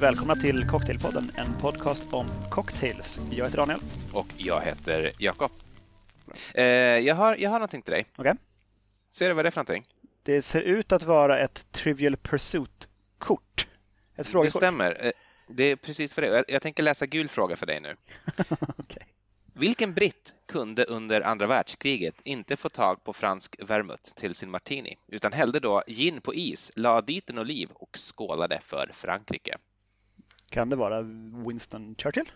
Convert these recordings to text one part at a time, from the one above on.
Välkomna till Cocktailpodden, en podcast om cocktails. Jag heter Daniel. Och jag heter Jakob. Eh, jag, har, jag har någonting till dig. Okej. Ser du vad det är för någonting? Det ser ut att vara ett Trivial Pursuit-kort. Ett Det frågekort. stämmer. Eh, Det är precis för det. Jag- Jag tänker läsa gul fråga för dig nu. Okej. Vilken britt kunde under andra världskriget inte få tag på fransk vermouth till sin martini, utan hällde då gin på is, la dit en oliv och skålade för Frankrike? Kan det vara Winston Churchill?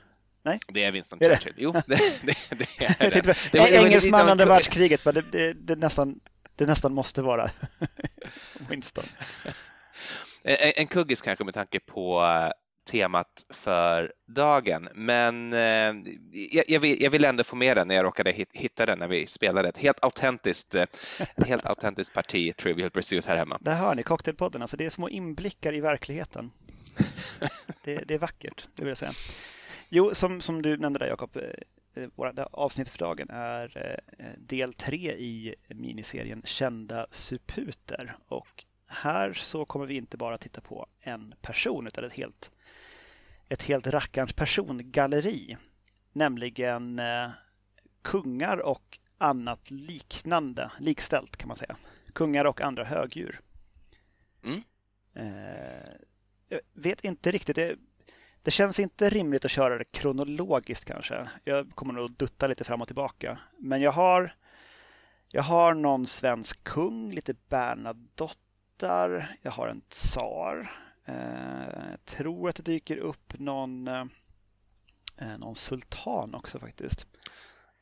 Det är Winston Är det? Churchill. Jo, det, det, det är Jag det. Det var- det engelsman under världskriget, men det, det, det, nästan, det nästan måste vara Winston. En, en kuggis kanske med tanke på eh, temat för dagen, men eh, jag, jag, vill, jag vill ändå få med den när jag råkade hit, hitta den när vi spelade ett helt autentiskt, eh, ett helt autentiskt parti Trivial Pursuit här hemma. Där hör ni Cocktailpodden, alltså det är små inblickar i verkligheten. Det, det är vackert, det vill jag säga. Jo, som, som du nämnde där Jakob, eh, våra det avsnitt för dagen är eh, del tre i miniserien Kända suputer. Och här så kommer vi inte bara titta på en person utan ett helt, ett helt rackarns persongalleri. Nämligen eh, kungar och annat liknande, likställt kan man säga. Kungar och andra högdjur. Mm. Eh, jag vet inte riktigt. Det, det känns inte rimligt att köra det kronologiskt kanske. Jag kommer nog dutta lite fram och tillbaka. Men jag har, jag har någon svensk kung, lite Bernadottar, jag har en tsar. Eh, jag tror att det dyker upp någon, eh, någon sultan också faktiskt.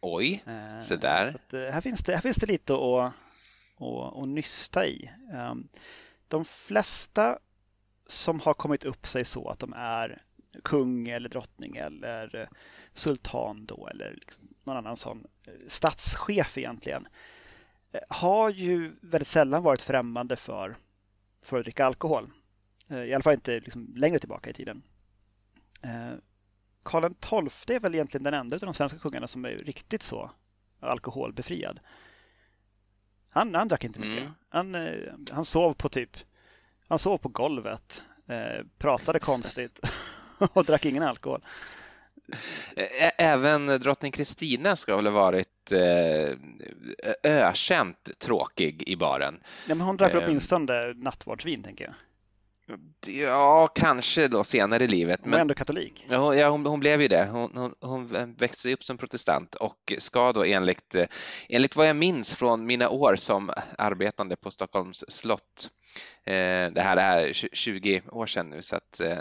Oj, Eh, Se där. Så att, eh, här, finns det, här finns det lite att, att, att nysta i. Ehm, De flesta som har kommit upp sig så att de är kung eller drottning eller eh, sultan då eller liksom någon annan sån eh, statschef egentligen eh, har ju väldigt sällan varit främmande för, för att dricka alkohol. I alla fall inte liksom längre tillbaka i tiden. Karl XII är väl egentligen den enda av de svenska kungarna som är riktigt så alkoholbefriad. Han, han drack inte mycket. Mm. Han, han sov på typ han sov på golvet, eh, pratade konstigt och drack ingen alkohol. Ä- Även drottning Kristina ska väl ha varit eh, ökänt tråkig i baren. Nej, men hon drack Ehm. åtminstone nattvardsvin, tänker jag. Ja, kanske då senare i livet. Hon var ändå katolik. Ja, hon- ja, hon, hon blev ju det. Hon, hon, hon växte upp som protestant och ska då enligt, eh, enligt vad jag minns från mina år som arbetande på Stockholms slott, eh, Eh, det här är 20 år sedan nu så att eh,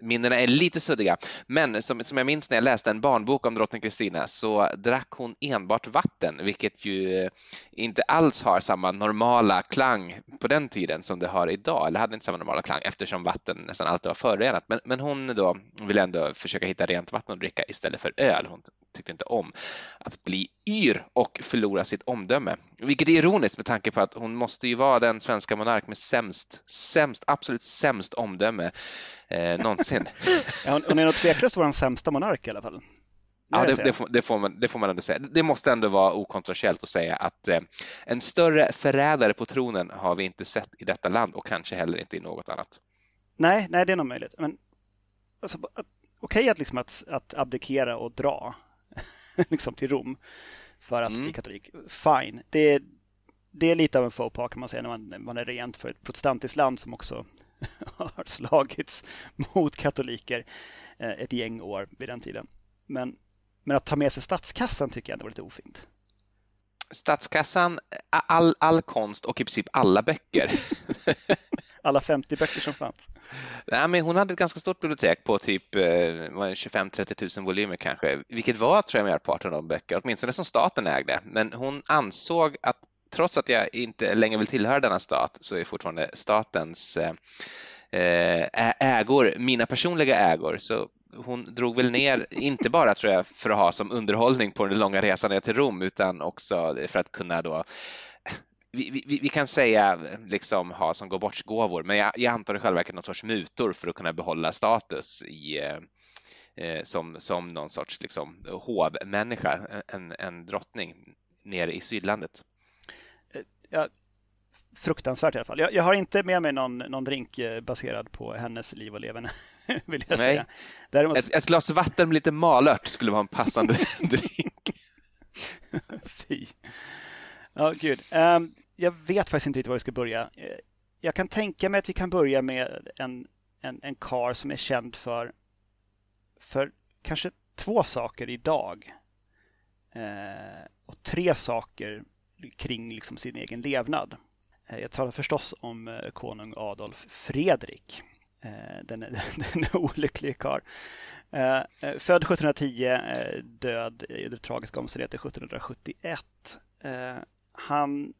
minnena är lite suddiga, men som, som jag minns när jag läste en barnbok om drottning Kristina så drack hon enbart vatten, vilket ju eh, inte alls har samma normala klang på den tiden som det har idag, eller hade inte samma normala klang eftersom vatten nästan alltid var förorenat. Men, men hon då ville ändå försöka hitta rent vatten att dricka istället för öl. Hon tyckte inte om att bli yr och förlora sitt omdöme. Vilket är ironiskt med tanke på att hon måste ju vara den svenska monark med sämst, sämst absolut sämst omdöme eh, någonsin. Ja, hon, hon är nog tveklöst vår sämsta monark i alla fall. Ja, det, det, får, det, får man, det får man ändå säga. Det måste ändå vara okontroversiellt att säga att eh, en större förrädare på tronen har vi inte sett i detta land och kanske heller inte i något annat. Nej, nej, det är nog möjligt. Men alltså, okej att, liksom att, att abdikera och dra liksom till Rom för att Mm. bli katolik. Fine. Det, är- det är lite av en faux pas kan man säga när man, man är rent för ett protestantiskt land som också har slagits mot katoliker eh, ett gäng år vid den tiden. Men, men att ta med sig statskassan tycker jag ändå var lite ofint. Statskassan, all, all konst och i princip alla böcker. Alla 50 böcker som fanns. Nej, men hon hade ett ganska stort bibliotek på typ eh, 25-30 000 volymer kanske, vilket var tror jag merparten av böcker, åtminstone som staten ägde. Men hon ansåg att trots att jag inte längre vill tillhöra denna stat så är fortfarande statens eh, ägor mina personliga ägor. Så hon drog väl ner, inte bara tror jag för att ha som underhållning på den långa resan ner till Rom, utan också för att kunna då vi, vi, vi kan säga liksom ha som går bort gåvor, men jag, jag antar i själva verket någon sorts mutor för att kunna behålla status i, eh, eh, som, som någon sorts liksom, hovmänniska, en, en drottning nere i Sydlandet. Ja, fruktansvärt i alla fall. Jag, jag, har inte med mig någon, någon drink baserad på hennes liv och leverne, vill jag Nej. säga. Däremot... Ett, ett, glas vatten med lite malört skulle vara en passande drink. Fy. Ja, gud. Um, jag vet faktiskt inte riktigt var vi ska börja. Eh, jag kan tänka mig att vi kan börja med en, en, en kar som är känd för, för kanske två saker idag. Eh, och tre saker kring liksom sin egen levnad. Eh, jag talar förstås om eh, konung Adolf Fredrik. Eh, den, den olycklige karl. Eh, eh, född 1710, död i tragiska omständigheter 1771. Han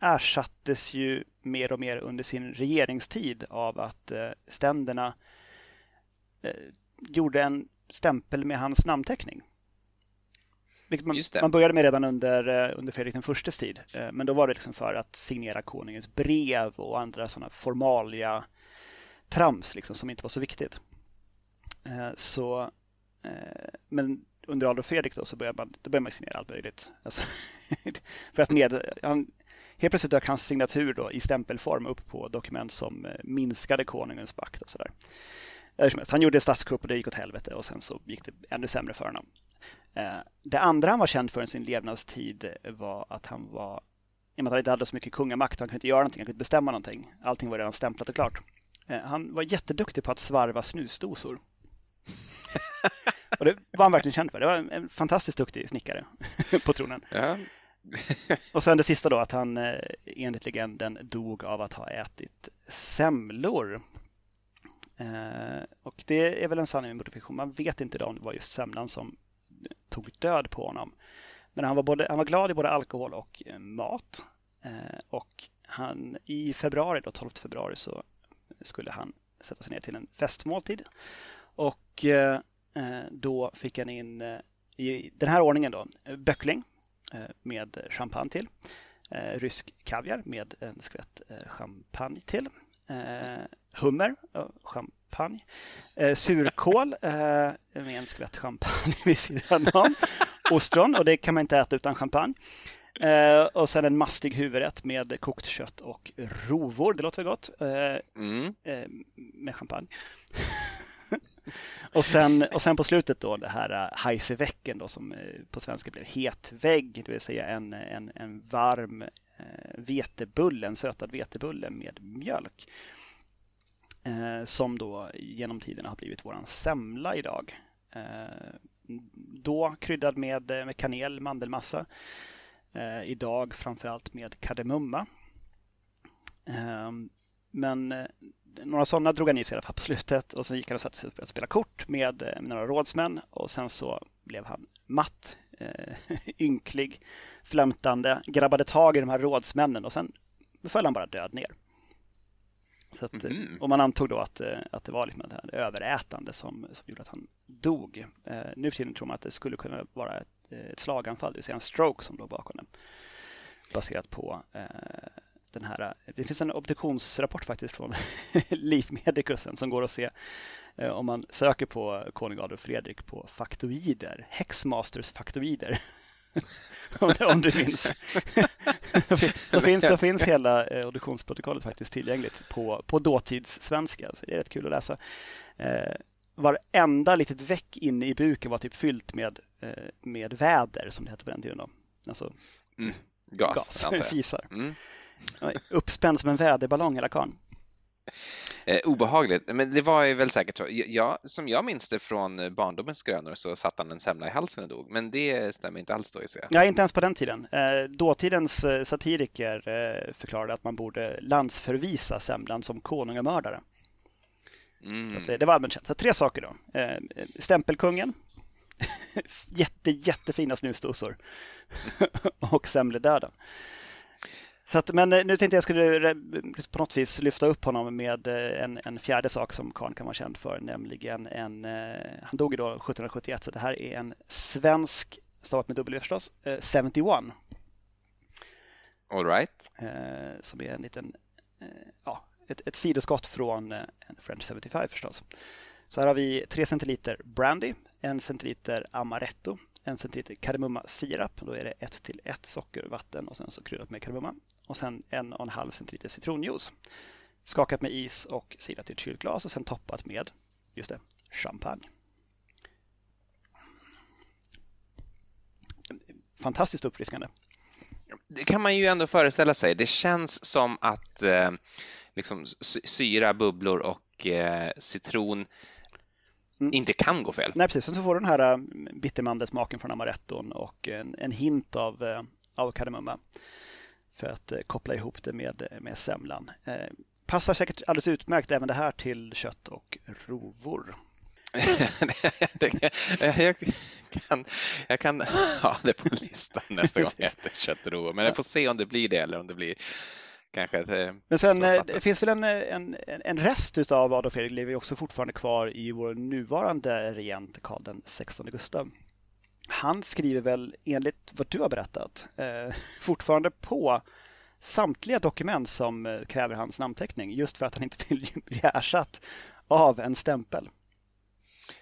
ersattes ju mer och mer under sin regeringstid av att ständerna gjorde en stämpel med hans namnteckning. Man, man, började med redan under, eh, under Fredrik den förstes tid. Eh, men då var det liksom för att signera konungens brev och andra sådana formalia trams liksom, som inte var så viktigt. Eh, så, men under Adolf Fredrik då så började man, då började man signera allt möjligt. Alltså, för att med, han, helt plötsligt dök hans signatur då i stämpelform upp på dokument som eh, minskade konungens makt och sådär. Han gjorde statskupp och det gick åt helvete och sen så gick det ännu sämre för honom. Eh, det andra han var känd för i sin levnadstid eh, var att han var, i och med att han inte hade så mycket kungamakt, han kunde inte göra någonting, han kunde inte bestämma någonting. Allting var redan stämplat och klart. Han var jätteduktig på att svarva snusdosor. och det var han verkligen känd för. Det var en fantastiskt duktig snickare på tronen. Ja. och sen det sista då, att han eh, enligt legenden dog av att ha ätit semlor. och det är väl en sanning med modifikation. Man vet inte idag om det var just semlan som tog död på honom. Men han var, både, han var glad i både alkohol och eh, mat. Eh, och han, i februari, då, 12 februari, så skulle han sätta sig ner till en festmåltid. Och eh, då fick han in i den här ordningen då böckling med champagne till. Rysk kaviar med en skvätt champagne till. Hummer, champagne. Eh, surkål eh, med en skvätt champagne vid sidan om. Ostron, och det kan man inte äta utan champagne. Eh, och sen en mastig huvudrätt med kokt kött och rovor. Det låter väl gott? Eh, mm. Eh, med champagne. och, sen, och sen på slutet då det här äh, hajseväcken då som äh, på svenska blev hetvägg, det vill säga en, en, en varm äh, vetebulle, en sötad vetebulle med mjölk som då genom tiderna har blivit våran semla idag. Då kryddad med, med kanel, mandelmassa. Idag framförallt med kardemumma. Men några sådana drog han i sig i alla fall på slutet och sen gick han och satte sig upp och spela kort med, med några rådsmän och sen så blev han matt, eh, ynklig, flämtande, grabbade tag i de här rådsmännen och sen föll han bara död ner. Så att, mm. Och man antog då att, eh, att det var liksom det här överätande som, som gjorde att han dog. Eh, nu för tiden tror man att det skulle kunna vara ett, ett slaganfall, det vill säga en stroke som låg bakom det. Baserat på eh, den här, det finns en obduktionsrapport faktiskt från Liv Medicusen som går att se eh, om man söker på konung Adolf Fredrik på faktoider, Hexmasters faktoider. om, du minns. så, finns, så finns hela eh, auditionsprotokollet faktiskt tillgängligt på, på dåtidssvenska. Så det är rätt kul att läsa. Eh, varenda litet veck inne i buken var typ fyllt med, eh, med väder, som det hette på den tiden. Då. Alltså, mm, gas, gas fisar. Mm. Uppspänd som en väderballong hela karln. Eh, obehagligt, men det var ju väl säkert så. Jag, som jag minns det från barndomens skrönor så satt han en semla i halsen och dog, men det stämmer inte alls då i sig. Ja, inte ens på den tiden. Eh, dåtidens eh, satiriker eh, förklarade att man borde landsförvisa semlan som konungamördare. Mm. Så det var allmänt känt. Så tre saker då. Eh, stämpelkungen, jätte, jättefina snusdosor och semledöden. Så att, men eh, nu tänkte jag skulle på något vis lyfta upp honom med eh, en, en fjärde sak som Karn kan vara känd för, nämligen en, eh, han dog ju då 1771, så det här är en svensk, stavat med W förstås, 71. All right. Som är en liten, ja, ett, ett sidoskott från en French 75 förstås. Så här har vi 3 centiliter brandy, 1 centiliter amaretto, en centiliter kardemumma sirap. Då är det 1 till 1 socker, vatten och sen så kryddat med kardemumma och sen en och en halv centiliter citronjuice. Skakat med is och silat i ett kylt glas och sen toppat med, just det, champagne. Fantastiskt uppfriskande. Det kan man ju ändå föreställa sig. Det känns som att eh, liksom, syra, bubblor och eh, citron mm. inte kan gå fel. Nej, precis. Så får du den här eh, bittermandelsmaken från amaretton och en, en hint av, eh, av kardemumma för att eh, koppla ihop det med, med semlan. Passar säkert alldeles utmärkt även det här till kött och rovor. jag, kan, jag kan ha det på listan nästa gång jag äter kött och rovor, men jag får se om det blir det eller om det blir kanske eh, Men sen eh, det finns väl en, en, en rest av Adolf Fredrik lever också fortfarande kvar i vår nuvarande regent Karl den 16 Gustav. Han skriver väl enligt vad du har berättat eh, fortfarande på samtliga dokument som eh, kräver hans namnteckning just för att han inte vill bli ersatt av en stämpel.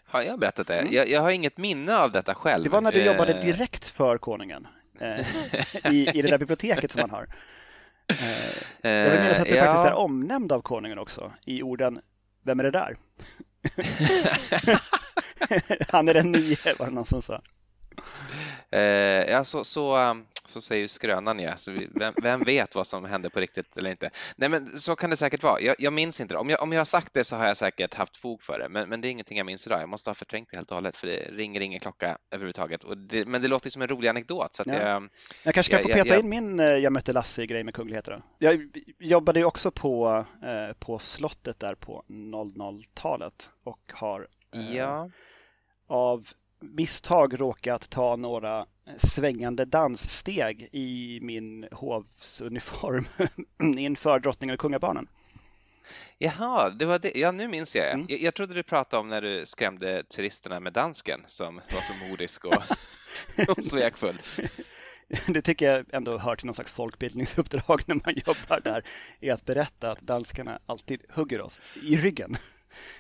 Har jag berättat det? Mm. Jag, jag, har inget minne av detta själv. Det var när du jobbade direkt för konungen eh, i, i det där biblioteket som han har. Eh, jag vill minnas att du ja. faktiskt är omnämnd av konungen också i orden Vem är det där? Han är den nye, var det någon som sa. Eh, ja, så, så, um, så säger ju skrönan ja. Så vi, vem, vem, vet vad som hände på riktigt eller inte? Nej, men så kan det säkert vara. Jag, jag minns inte det. Om jag, om jag har sagt det så har jag säkert haft fog för det, men, men det är ingenting jag minns idag. Jag måste ha förträngt det helt och hållet för det ringer ingen klocka överhuvudtaget. Det, men det låter ju som en rolig anekdot. Så ja. jag, jag kanske kan få peta jag, in min eh, Jag mötte Lasse-grej med kungligheter. Jag jobbade ju också på, eh, på slottet där på 00-talet och har eh, ja. av misstag råkat ta några svängande danssteg i min hovsuniform inför drottningen och kungabarnen. Jaha, det var det. ja nu minns jag. Mm. jag. Jag trodde du pratade om när du skrämde turisterna med dansken som var så modisk och, och svekfull. Det tycker jag ändå hör till någon slags folkbildningsuppdrag när man jobbar där, är att berätta att danskarna alltid hugger oss i ryggen.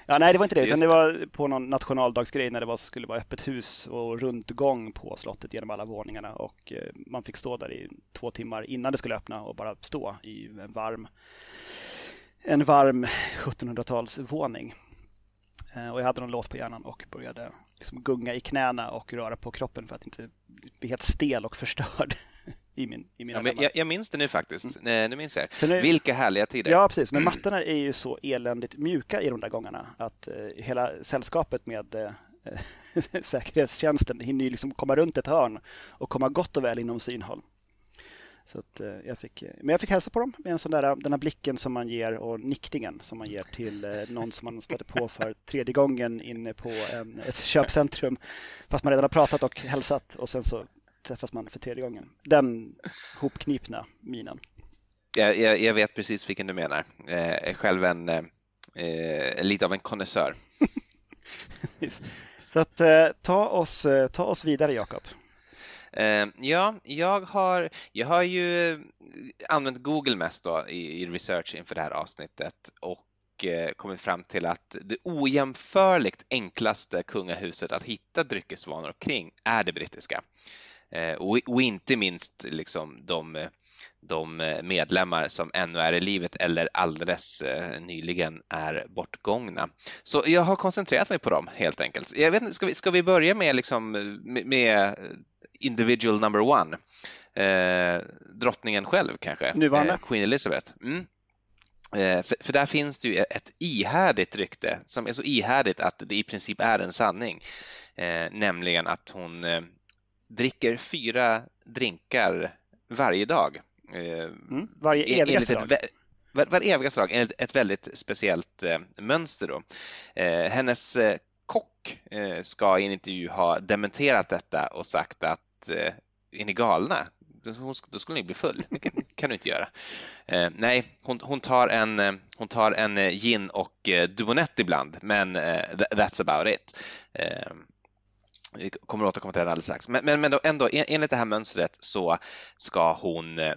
Ja, nej, det var inte det, utan det var på någon nationaldagsgrej när det var, skulle vara öppet hus och rundgång på slottet genom alla våningarna och eh, man fick stå där i två timmar innan det skulle öppna och bara stå i en varm en varm 1700-talsvåning. Eh, och jag hade någon låt på hjärnan och började liksom gunga i knäna och röra på kroppen för att inte bli helt stel och förstörd i, min, i mina ja, jag, jag, minns det nu faktiskt. Mm. Nu minns jag. Nu, Vilka härliga tider. Ja, precis. Men mm. mattorna är ju så eländigt mjuka i de där gångarna att eh, hela sällskapet med eh, säkerhetstjänsten hinner ju liksom komma runt ett hörn och komma gott och väl inom synhåll. Så att, eh, jag fick, eh, men jag fick hälsa på dem med en sån där, den här blicken som man ger och nickningen som man ger till eh, någon som man stöter på för tredje gången inne på en, ett köpcentrum. Fast man redan har pratat och hälsat och sen så träffas man för tredje gången. Den hopknipna minen. Jag, jag, jag vet precis vilken du menar. Jag är själv en, eh, lite av en konnässör. så att, eh, ta, oss, ta oss vidare, Jakob. Eh, ja, jag har, jag har ju använt Google mest då i, i research inför det här avsnittet och eh, kommit fram till att det ojämförligt enklaste kungahuset att hitta dryckesvanor kring är det brittiska. Eh, och, och, inte minst liksom de, de medlemmar som ännu är i livet eller alldeles nyligen är bortgångna. Så jag har koncentrerat mig på dem helt enkelt. Jag vet, ska, vi, ska vi börja med, liksom, med, med individual number one. Eh, drottningen själv kanske, Nuvarande. Eh, Queen Elizabeth. Mm. Eh, för, för, där finns det ju ett ihärdigt rykte som är så ihärdigt att det i princip är en sanning, eh, nämligen att hon eh, dricker fyra drinkar varje dag. Eh, mm. Varje evigaste dag? Var, var evigaste dag, enligt ett väldigt speciellt mönster. Då. hennes kock ska i en intervju ha dementerat detta och sagt att eh, är ni galna? Då skulle ni bli full. Det kan, du inte göra. Eh, nej, hon, hon, tar en, eh, hon tar en eh, gin och eh, Dubonett ibland, men eh, that's about it. Eh, vi kommer att återkomma till det alldeles strax. Men, men, men ändå, enligt det här mönstret så ska hon eh,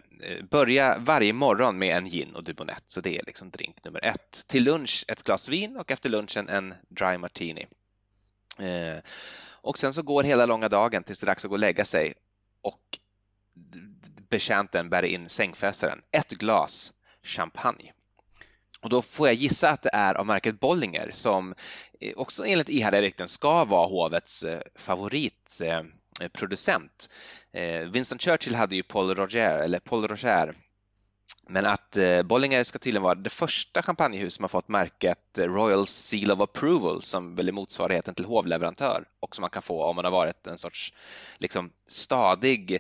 börja varje morgon med en gin och Dubonett, så det är liksom drink nummer ett. Till lunch ett glas vin och efter lunchen en dry martini. Eh, och sen så går hela långa dagen tills det är dags att gå och lägga sig och betjänten bär in sängfösaren ett glas champagne. Och då får jag gissa att det är av märket Bollinger som eh, också enligt ihärdiga rykten ska vara hovets eh, favoritproducent. Eh, Winston Churchill hade ju Paul Roger, eller Paul Roger men att Bollinger ska tydligen vara det första champagnehus som har fått märket Royal Seal of Approval som väl är motsvarigheten till hovleverantör och som man kan få om man har varit en sorts liksom, stadig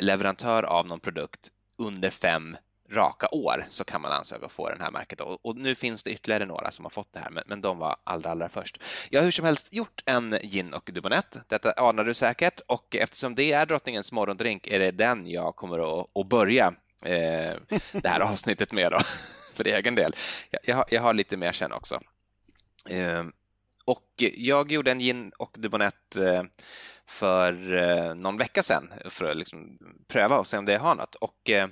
leverantör av någon produkt under fem raka år så kan man ansöka och få det här märket. Och, och, nu finns det ytterligare några som har fått det här, men, men de var allra, allra först. Jag har hur som helst gjort en gin och dubonett. Detta anar du säkert och eftersom det är drottningens morgondrink är det den jag kommer att, att börja eh, det här avsnittet med då, för egen del. Jag, jag, har, jag har lite mer sen också. Eh, och jag gjorde en gin och dubonett eh, för eh, någon vecka sedan för att liksom pröva och se om det har något. Och eh,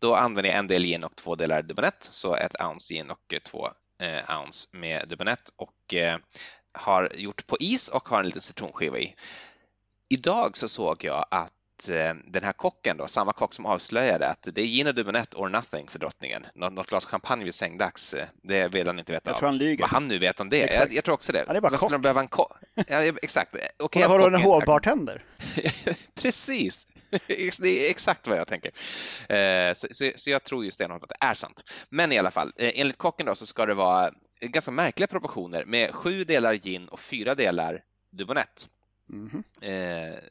då använde jag en del gin och två delar dubonett, så ett ounce gin och två eh, ounce med dubonett och eh, har gjort på is och har en liten citronskiva i. Idag så såg jag att Eh, den här kocken, då, samma kock som avslöjade att det är gin och dubonett or nothing för drottningen. Något, något glas champagne vid sängdags, eh, det vill han inte veta jag. Tror han lyger. Vad han nu vet om det. Jag, jag, tror också det. Han är bara Vad skulle de behöva en kock? Ja, exakt. Okay, har du en hovbartender? Precis. Det är exakt vad jag tänker. Eh, så, så, så jag tror ju stenhårt att det är sant. Men i alla fall, enligt kocken då så ska det vara ganska märkliga proportioner med sju delar gin och fyra delar dubonett. Mm.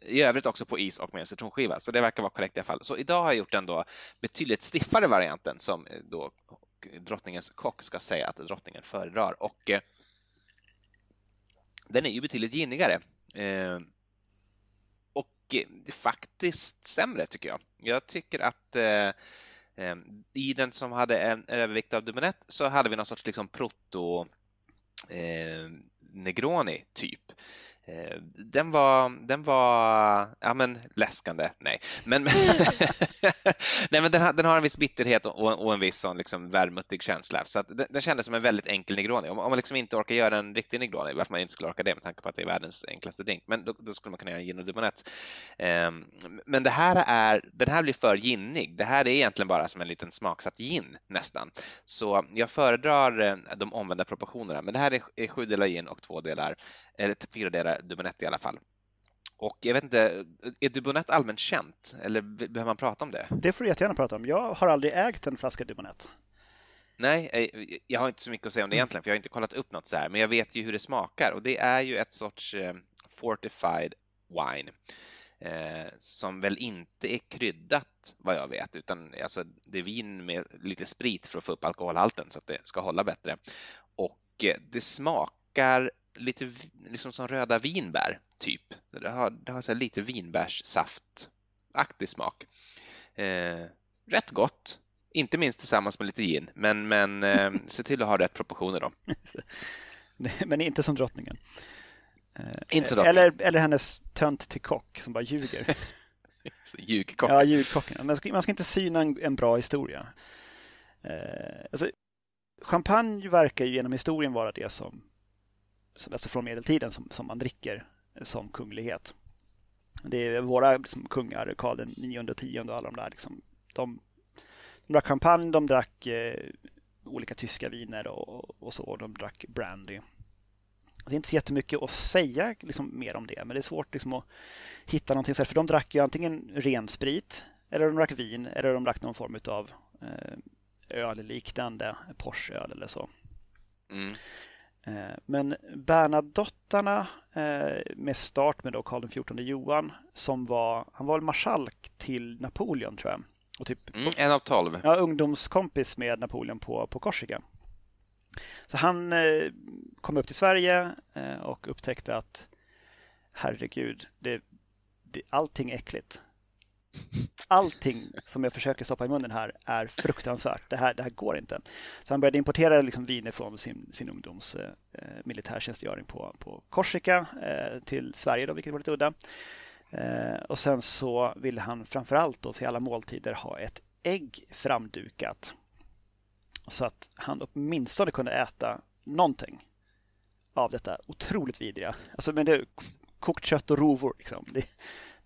I övrigt också på is och med citronskiva, så det verkar vara korrekt i alla fall. Så idag har jag gjort den då betydligt stiffare varianten som eh, då drottningens kock ska säga att drottningen föredrar. Och eh, den är ju betydligt ginigare. Eh, och eh, faktiskt sämre tycker jag. Jag tycker att eh, eh, i den som hade en övervikt av Dubonett så hade vi någon sorts liksom proto eh, Negroni typ. Eh, den var, den var ja, men läskande, nej. Men, nej, men den, har, den har en viss bitterhet och, och en viss sån liksom värmuttig känsla. Så att den, den kändes som en väldigt enkel Negroni. Om, om, man liksom inte orkar göra en riktig Negroni, varför man inte skulle orka det med tanke på att det är världens enklaste drink, men då, då skulle man kunna göra en gin och dubonett. Um, men det här är, den här blir för ginnig. Det här är egentligen bara som en liten smaksatt gin nästan. Så jag föredrar eh, de omvända proportionerna, men det här är, är sju delar gin och två delar, eller fyra delar Dubonett i alla fall. Och jag vet inte, är Dubonett allmänt känt eller behöver man prata om det? Det får du jättegärna prata om. Jag har aldrig ägt en flaska Dubonett. Nej, eh, jag har inte så mycket att säga om det egentligen för jag har inte kollat upp något så här, men jag vet ju hur det smakar och det är ju ett sorts eh, fortified wine eh, som väl inte är kryddat vad jag vet utan alltså, det är vin med lite sprit för att få upp alkoholhalten så att det ska hålla bättre. Och det smakar lite liksom som röda vinbär, typ. Det har, det har så lite vinbärssaftaktig smak. Eh, rätt gott, inte minst tillsammans med lite gin, men, men eh, se till att ha rätt proportioner då. men inte som drottningen. Eh, inte som drottningen. Eller, eller hennes tönt till kock som bara ljuger. Ljugkocken. Ja, ljugkocken. Man ska, man ska inte syna en, en bra historia. Eh, alltså, champagne verkar ju genom historien vara det som alltså från medeltiden som, som man dricker som kunglighet. Det är våra liksom, kungar, Karl IX och X och alla de där. Liksom, de, de drack champagne, de drack eh, olika tyska viner och, och så. Och de drack brandy. Det är inte så jättemycket att säga liksom, mer om det, men det är svårt liksom, att hitta någonting. För de drack ju antingen ren sprit, eller de drack vin, eller de drack någon form av eh, ölliknande, Porsche-öl eller så. Mm. Eh, men Bernadottarna eh, med start med då Karl XIV Johan som var, han var marskalk till Napoleon tror jag. Och typ, mm, en av tolv. Ja, ungdomskompis med Napoleon på, på Korsika. Så han eh, kom upp till Sverige och upptäckte att herregud, det, det, allting är äckligt allting som jag försöker stoppa i munnen här är fruktansvärt. Det här, det här går inte. Så han började importera liksom viner från sin, sin ungdoms eh, militärtjänstgöring på, på Korsika eh, till Sverige, då, vilket var lite udda. Eh, och sen så ville han framförallt då till alla måltider ha ett ägg framdukat. Så att han åtminstone kunde äta någonting av detta otroligt vidriga. Alltså, men det, kokt kött och rovor. Liksom. Det,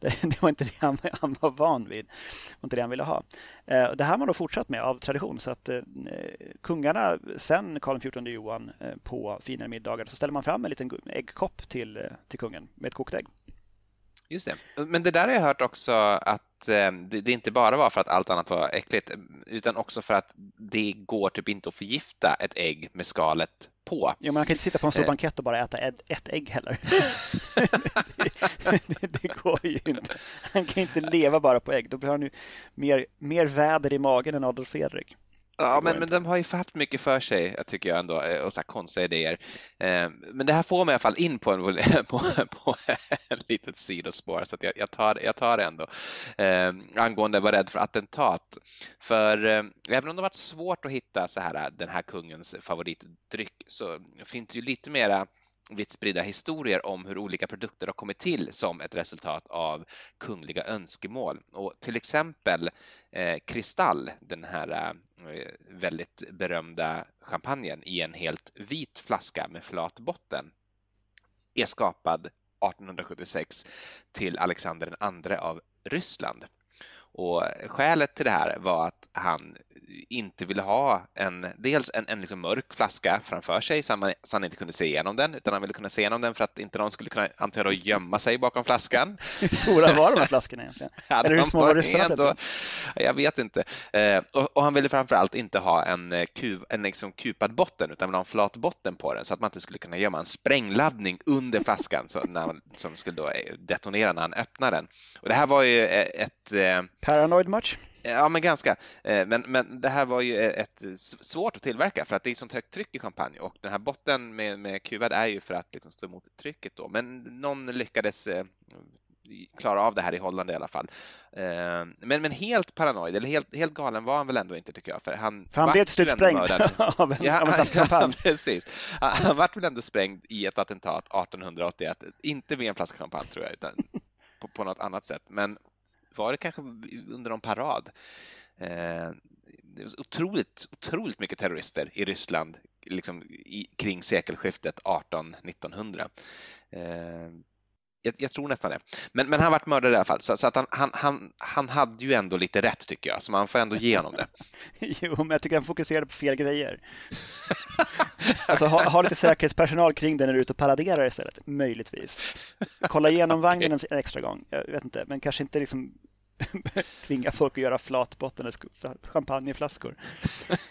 det, det var inte det han, han, var van vid. Det var inte det han ville ha. Eh, det här har man då fortsatt med av tradition. Så att eh, kungarna, sen Karl XIV Johan eh, på finare middagar, så ställer man fram en liten äggkopp till, eh, till kungen med ett kokt ägg. Just det. Men det där har jag hört också att det inte bara var för att allt annat var äckligt utan också för att det går typ inte att förgifta ett ägg med skalet på. Jo, man kan inte sitta på en stor eh. bankett och bara äta ett, ett ägg heller. det, det, det, går ju inte. Han kan inte leva bara på ägg. Då blir han ju mer, mer väder i magen än Adolf Fredrik. Ja, men, men de har ju haft mycket för sig, tycker jag ändå, eh, och så konstiga idéer. Eh, men det här får mig i alla fall in på, en, på, på ett litet sidospår, så jag, jag, tar, jag tar det ändå. Eh, angående att vara rädd för attentat. För även om det varit svårt att hitta så här, den här kungens favoritdryck så finns det ju lite mera vitt spridda historier om hur olika produkter har kommit till som ett resultat av kungliga önskemål. Och till exempel eh, Kristall, den här eh, väldigt berömda champagnen i en helt vit flaska med flat botten, är skapad 1876 till Alexander II av Ryssland. Och skälet till det här var att han inte ville ha en, dels en, en liksom mörk flaska framför sig så, man, så han inte kunde se igenom den, utan han ville kunna se igenom den för att inte någon skulle kunna antar jag, gömma sig bakom flaskan. Hur stora var de här flaskorna egentligen? Ja, Eller hur små var ryssarna? Jag vet inte. Eh, och, och, han ville framför allt inte ha en, eh, kuv, en liksom kupad botten, utan ville ha en flat botten på den så att man inte skulle kunna gömma en sprängladdning under flaskan så när som skulle då eh, detonera när han öppnar den. Och det här var ju ett... Eh, Paranoid much? Ja, men ganska. Eh, men, men det här var ju ett, svårt att tillverka för att det är sånt högt tryck i champagne och den här botten med, med kuvad är ju för att liksom stå emot trycket då. Men någon lyckades eh, klara av det här i Holland i alla fall. Eh, men, men helt paranoid, eller helt, helt galen var han väl ändå inte tycker jag. För han, för han blev till slut sprängd av en, ja. Ja, precis. Han, han vart väl ändå sprängd i ett attentat 1881, inte med en flaska champagne tror jag, utan på, på något annat sätt. Men var det kanske under någon parad. Eh, det var otroligt, otroligt mycket terrorister i Ryssland liksom i, kring sekelskiftet 18-1900. Eh, jag, jag, tror nästan det. Men, men han vart mördad i alla fall, så, så att han, han, han, han hade ju ändå lite rätt tycker jag, så man får ändå ge honom det. jo, men jag tycker han fokuserade på fel grejer. alltså ha, ha lite säkerhetspersonal kring dig när du är ute och paraderar istället, möjligtvis. Kolla igenom vagnen en extra gång, jag vet inte, men kanske inte liksom tvinga folk att göra flatbottnade champagneflaskor.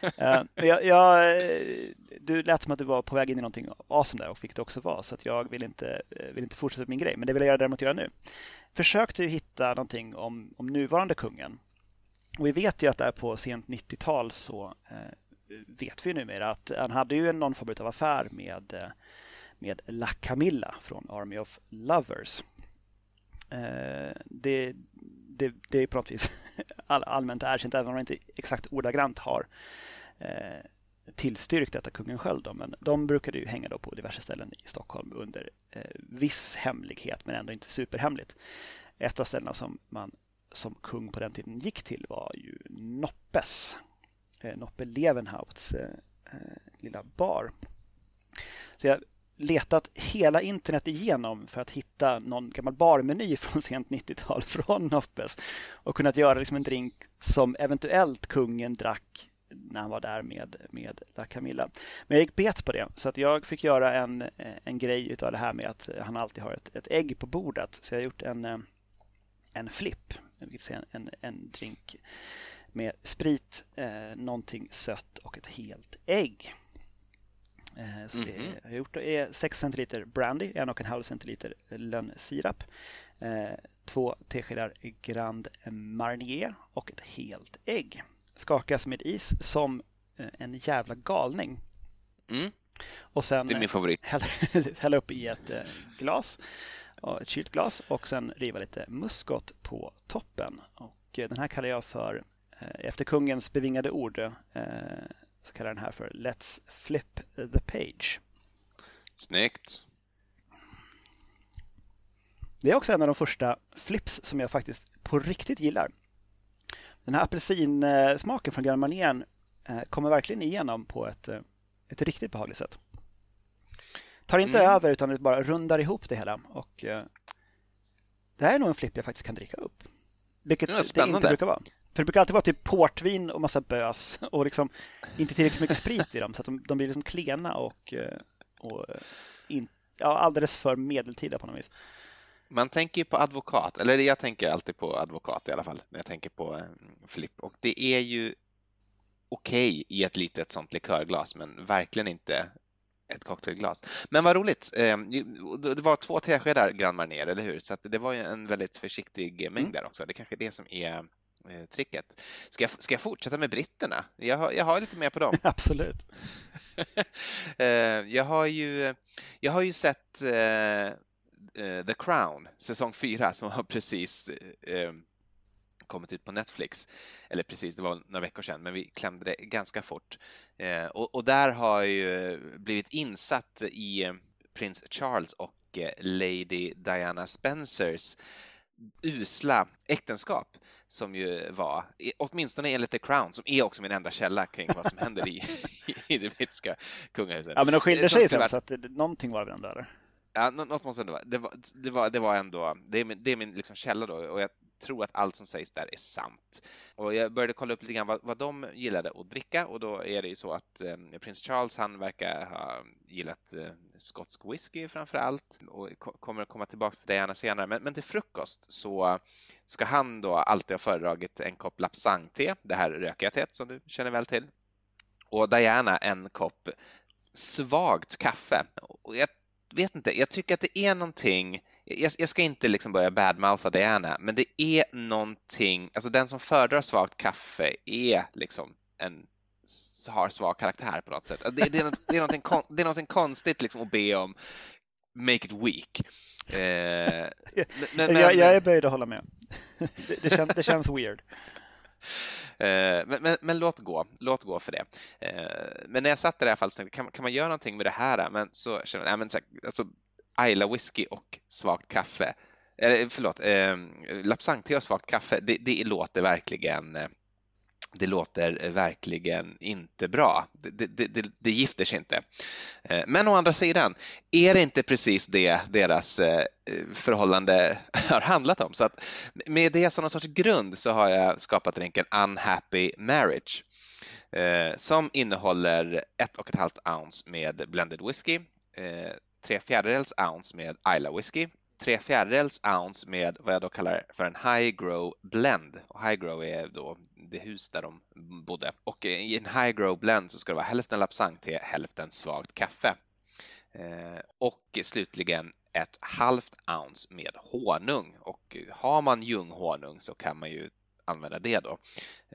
uh, jag, jag, du lät som att du var på väg in i någonting awesome där och fick det också vara, så att jag vill inte, eh, vill inte fortsätta min grej, men det vill jag göra däremot göra nu. Försökte hitta någonting om, om nuvarande kungen. Och vi vet ju att där på sent 90-tal så eh, vet vi numera att han hade ju någon form av affär med, eh, med La Camilla från Army of Lovers. Eh, det, det, det är på något vis all, allmänt erkänt, även om man inte exakt ordagrant har eh, tillstyrkt detta kungen själv. Då, men de brukade ju hänga då på diverse ställen i Stockholm under viss hemlighet, men ändå inte superhemligt. Ett av ställena som man som kung på den tiden gick till var ju Noppes, Eh, Noppe Levenhauts eh, eh, lilla bar. Så jag letat hela internet igenom för att hitta någon gammal barmeny från sent 90-tal från Noppes och kunnat göra liksom en drink som eventuellt kungen drack när han var där med, med La Camilla. Men jag gick bet på det så att jag fick göra en, en grej av det här med att han alltid har ett, ett ägg på bordet. Så jag har gjort en, en flip, är en, en drink med sprit, eh, någonting sött och ett helt ägg. Eh, så mm -hmm. jag har gjort är 6 centiliter brandy, 1,5 centiliter lönnsirap, eh, teskedar Grand Marnier och ett helt ägg. Skakas med is som eh, en jävla galning. Mm. Och sen det är min favorit. Hälla, hälla upp i ett glas, ett kylt glas och sen riva lite muskot på toppen. Och den här kallar jag för, efter kungens bevingade ord, så kallar den här för Let's flip the page. Snyggt. Det är också en av de första flips som jag faktiskt på riktigt gillar. Den här apelsinsmaken från Grand Marnier eh, kommer verkligen igenom på ett, eh, ett riktigt behagligt sätt. Tar inte mm. över utan bara rundar ihop det hela och eh, det här är nog en flipp jag faktiskt kan dricka upp. Vilket det spännande. inte brukar vara. För det brukar alltid vara typ portvin och massa bös och liksom inte tillräckligt mycket sprit i dem så att de, de blir liksom klena och, eh, och eh, in, ja, alldeles för medeltida på något vis. Man tänker ju på advokat, eller jag tänker alltid på advokat i alla fall när jag tänker på eh, flipp och det är ju okej i ett litet sånt likörglas men verkligen inte ett cocktailglas. Men vad roligt! eh, Det var två teskedar Grand Marnier, eller hur? Så det var ju en väldigt försiktig mängd Mm. där också. Det är kanske är det som är eh, tricket. Ska jag, ska jag fortsätta med britterna? Jag har, jag har lite mer på dem. Absolut. Eh, jag, har ju, jag har ju sett eh, The Crown, säsong 4, som har precis eh, kommit ut på Netflix. Eller precis, det var några veckor sedan, men vi klämde det ganska fort. Eh, och, och där har jag ju blivit insatt i eh, prins Charles och eh, Lady Diana Spencers usla äktenskap som ju var, åtminstone enligt The Crown, som är också min enda källa kring vad som händer i, i det brittiska kungahuset. Ja, men de skilde sig sen så att det, någonting var ändå där. Ja, nå- något måste det vara. Det var, det var, det var ändå, det är min, det är min liksom källa då och jag tror att allt som sägs där är sant. Och jag började kolla upp lite grann vad, vad de gillade att dricka och då är det ju så att eh, prins Charles han verkar ha gillat eh, skotsk whisky framför allt och ko- kommer att komma tillbaka till det gärna senare. Men, men till frukost så ska han då alltid ha föredragit en kopp lapsang-te, det här rökiga teet som du känner väl till. Och Diana en kopp svagt kaffe. Och jag vet inte, jag tycker att det är någonting, jag, jag ska inte liksom börja badmoutha Diana, men det är någonting, alltså den som föredrar svagt kaffe är liksom en har svag karaktär på något sätt. Det, det, är, något, det, är, någonting, kon- det är någonting konstigt liksom att be om make it weak. Eh, men, jag, jag är böjd att hålla med. det, det, känns, det känns weird. Eh, Men, men, men låt gå, låt gå för det. Eh, Men när jag satt där i alla fall så tänkte kan, kan man göra någonting med det här? Men så kände jag, nej, men så alltså, Isla whisky och svagt kaffe, eller förlåt, eh, lapsangte och svagt kaffe, det, det låter verkligen eh, det låter verkligen inte bra. Det, det, det, det gifter sig inte. Eh, men å andra sidan, är det inte precis det deras förhållande har handlat om? Så att med det som någon sorts grund så har jag skapat drinken Unhappy Marriage som innehåller ett och ett halvt ounce med blended whisky, tre fjärdedels ounce med Isla whisky, tre fjärdedels ounce med vad jag då kallar för en high grow blend. Och high grow är då det hus där de bodde. Och eh, i en high grow blend så ska det vara hälften lapsangte, hälften svagt kaffe. Eh, och slutligen ett halvt ounce med honung. Och har man ljunghonung så kan man ju använda det då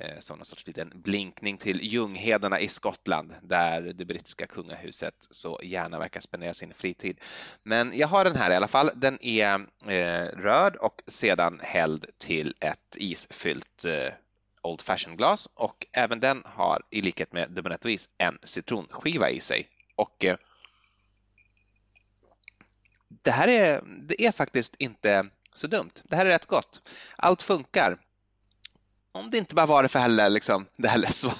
eh, som någon sorts liten blinkning till Ljunghedarna i Skottland där det brittiska kungahuset så gärna verkar spendera sin fritid. Men jag har den här i alla fall. Den är eh, röd och sedan hälld till ett isfyllt eh, Old Fashion glas och även den har i likhet med dubbelnettois en citronskiva i sig. Och eh, det här är, det är faktiskt inte så dumt. Det här är rätt gott. Allt funkar. Om det inte bara var det för heller, liksom, det här svag,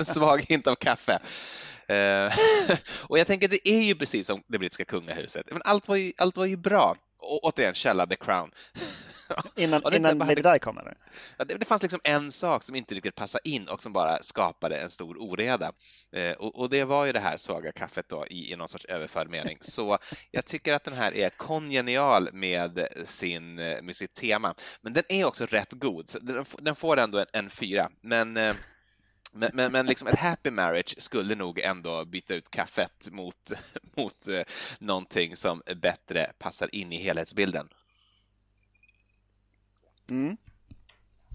svag hint av kaffe. Eh, och jag tänker, det är ju precis som det brittiska kungahuset. Men allt var ju, allt var ju bra. Och återigen, källa The Crown. Innan, det innan bara Lady Di kom eller? Ja, det, det fanns liksom en sak som inte riktigt passade in och som bara skapade en stor oreda. Eh, och, och det var ju det här svaga kaffet då i, i någon sorts överförd mening. Så jag tycker att den här är kongenial med, sin, eh, med sitt tema. Men den är också rätt god, så den, den får ändå en, en fyra. Men eh, men, men, men liksom ett happy marriage skulle nog ändå byta ut kaffet mot, mot eh, någonting som bättre passar in i helhetsbilden. Mm.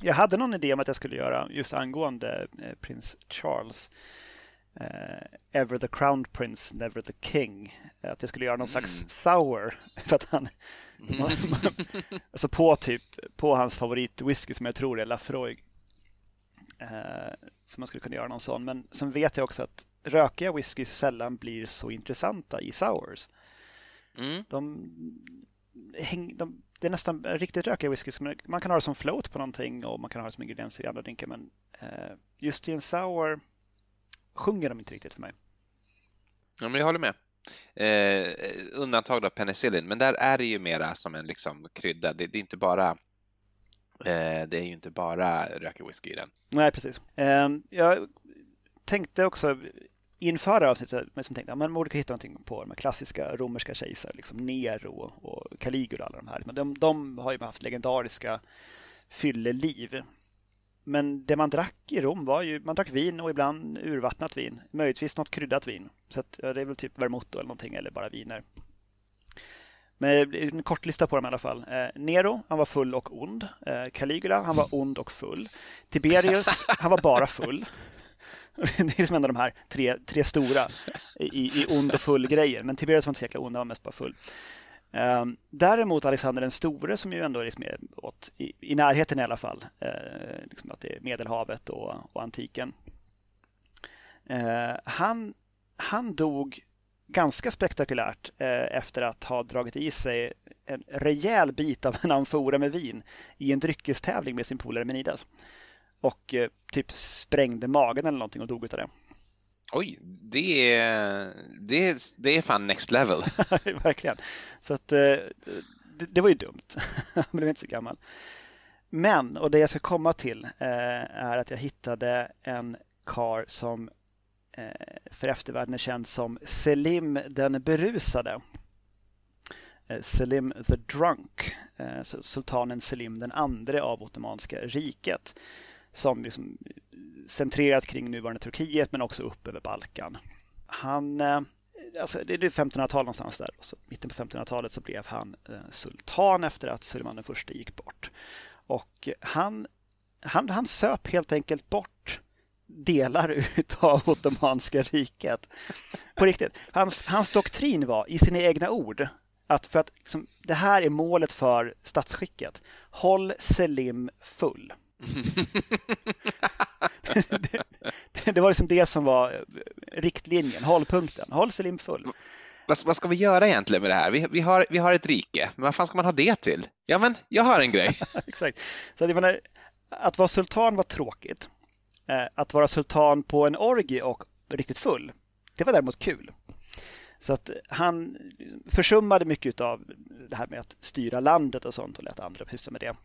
Jag hade någon idé om att jag skulle göra just angående eh, prins Charles. Eh, ever the crown prince, never the king. Att jag skulle göra någon slags Mm. sour. För att han, alltså på typ på hans favoritwhisky som jag tror är Lafroig. Eh, så man skulle kunna göra någon sån. Men sen vet jag också att rökiga whisky sällan blir så intressanta i sours. Mm. De, häng, de, det är nästan riktigt rökiga whisky. Man kan ha det som float på någonting och man kan ha det som ingredienser i andra drinkar. Men eh, just i en sour sjunger de inte riktigt för mig. Ja, men jag håller med. Eh, undantag då penicillin, men där är det ju mera som en liksom krydda. Det, det är inte bara eh, det är ju inte bara röka whisky i den. Nej, precis. Eh, jag tänkte också inför avsnittet som tänkte att man borde hitta någonting på de klassiska romerska kejsare, liksom Nero och Caligula alla de här. Men de, de har ju haft legendariska fylleliv. Men det man drack i Rom var ju, man drack vin och ibland urvattnat vin. Möjligtvis något kryddat vin. Så att, ja, det är väl typ vermouth eller någonting eller bara viner. Men en kort lista på dem i alla fall. Eh, Nero, han var full och ond. Eh, Caligula, han var ond och full. Tiberius, han var bara full. Det är liksom en av de här tre, tre stora i, i ond och full grejer. Men Tiberius var inte så jäkla ond, han var mest bara full. Um, däremot Alexander den store som ju ändå liksom är åt, i, i närheten i alla fall, uh, liksom att det är Medelhavet och, och antiken. Uh, han, han dog ganska spektakulärt uh, efter att ha dragit i sig en rejäl bit av en amfora med vin i en dryckestävling med sin polare Menidas. Och typ sprängde magen eller någonting och dog av det. Oj, det är, det är, det är fan next level. Verkligen. Så att, eh, det, det, var ju dumt. Han blev inte så gammal. Men, och det jag ska komma till eh, är att jag hittade en kar som eh, för eftervärlden är känd som Selim den berusade. Selim the Drunk, sultanen Selim den andre av Ottomanska riket som liksom eh, centrerat kring nuvarande Turkiet men också upp över Balkan. Han, eh, alltså det är 1500-tal någonstans där. Så, mitten på 1500-talet så blev han eh, sultan efter att Suleiman den första gick bort. Och han, han, han söp helt enkelt bort delar utav Ottomanska riket. På riktigt. Hans, hans doktrin var, i sina egna ord, att för att liksom, det här är målet för statsskicket. Håll Selim full det, det, var liksom det som var riktlinjen, hållpunkten. Håll Selim full. Vad, vad, ska vi göra egentligen med det här? Vi, vi, har, vi har ett rike, men vad fan ska man ha det till? Ja, men jag har en grej. Exakt. Så det menar, att vara sultan var tråkigt. Eh, att vara sultan på en orgie och riktigt full, det var däremot kul. Så att han försummade mycket av det här med att styra landet och sånt och lät andra pyssla med det.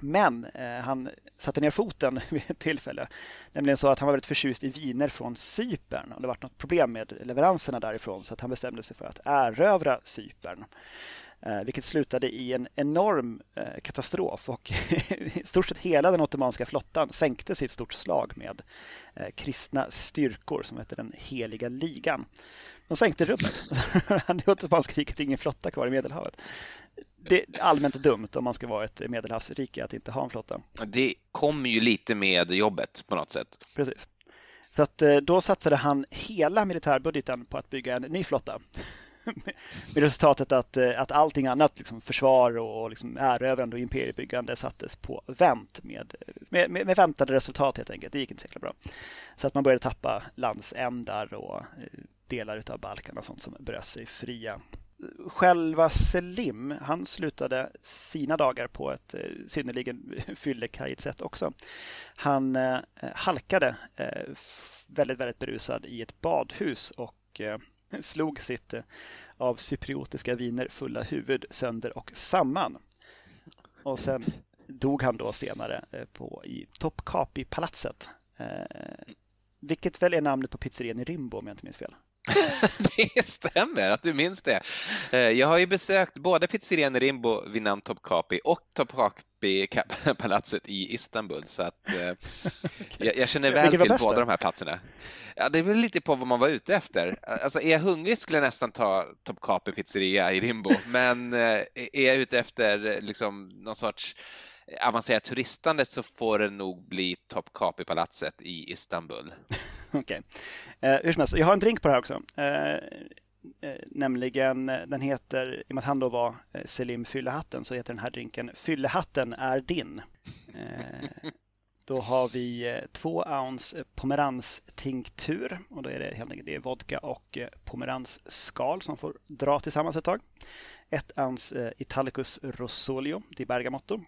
Men eh, han satte ner foten vid ett tillfälle. Nämligen så att han var väldigt förtjust i viner från Cypern. Och det var något problem med leveranserna därifrån så att han bestämde sig för att erövra Cypern. Eh, vilket slutade i en enorm eh, katastrof och i stort sett hela den ottomanska flottan sänktes i ett stort slag med eh, kristna styrkor som hette den heliga ligan. De sänkte rubbet. det ottomanska riket ingen flotta kvar i Medelhavet det är allmänt dumt om man ska vara ett medelhavsrike att inte ha en flotta. Det kommer ju lite med jobbet på något sätt. Precis. Så att eh, då satsade han hela militärbudgeten på att bygga en ny flotta. Med resultatet att, eh, att allting annat, liksom försvar och liksom erövrande och imperiebyggande sattes på vänt med, med, med, väntade resultat helt enkelt. Det gick inte så bra. Så att man började tappa landsändar och eh, delar av Balkan och sånt som bröt sig fria själva Selim, han slutade sina dagar på ett eh, synnerligen fyllekajigt sätt också. Han eh, halkade eh, väldigt, väldigt berusad i ett badhus och slog sitt av cypriotiska viner fulla huvud sönder och samman. Och sen dog han då senare på, i Topkapi-palatset. vilket väl är namnet på pizzerian i Rimbo om jag inte minns fel. det stämmer att du minns det. Eh, jag har ju besökt både pizzerian Rimbo vid namn Topkapi och Topkapi-palatset i Istanbul så att okay. jag, jag, känner väl till båda de här platserna. Ja, det är väl lite på vad man var ute efter. Alltså, är jag hungrig skulle jag nästan ta Topkapi pizzeria i Rimbo, men eh, är jag ute efter liksom någon sorts avancerat turistande så får det nog bli Topkapi-palatset i Istanbul. Okej. Okay. Eh, hur som helst, jag har en drink på det här också. Eh, eh, nämligen, eh, den heter, i och med att han då var eh, Selim Fyllehatten, så heter den här drinken Fyllehatten är din. Eh, då har vi eh, två ounce pomeranstinktur och då är det helt enkelt det är vodka och pomeransskal som får dra tillsammans ett tag. Ett ounce Italicus Rosolio di Bergamotto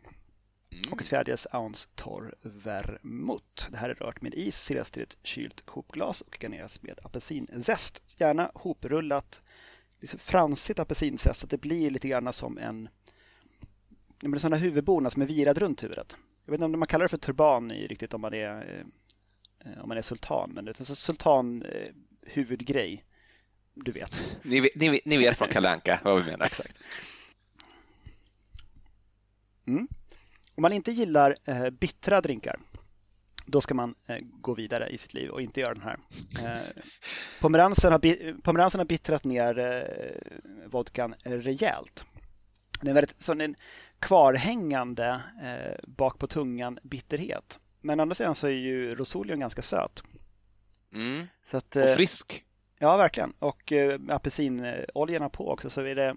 och ett fjärdedels ounce torr vermouth. Det här är rört med is, silas till ett kylt hopglas och garneras med apelsinzest. Gärna hoprullat, liksom fransigt apelsinzest så att det blir lite grann som en men sådana huvudbonad som är virad runt huvudet. Jag vet inte om man kallar det för turban i riktigt om man är, eh, om man är sultan, men det är en sultan eh, huvudgrej. Du vet. Ni, ni, ni vet från Kalle Anka vad vi menar. Exakt. Mm. Om man inte gillar eh, bittra drinkar, då ska man eh, gå vidare i sitt liv och inte göra den här. Eh, pomeransen, har, pomeransen har bittrat ner eh, vodkan rejält. Det är en väldigt sån en kvarhängande eh, bak på tungan bitterhet. Men å andra sidan så är ju Rosolion ganska söt. Mm. Så att, och frisk. Ja, verkligen. Och eh, apelsinoljorna på också. Så är det,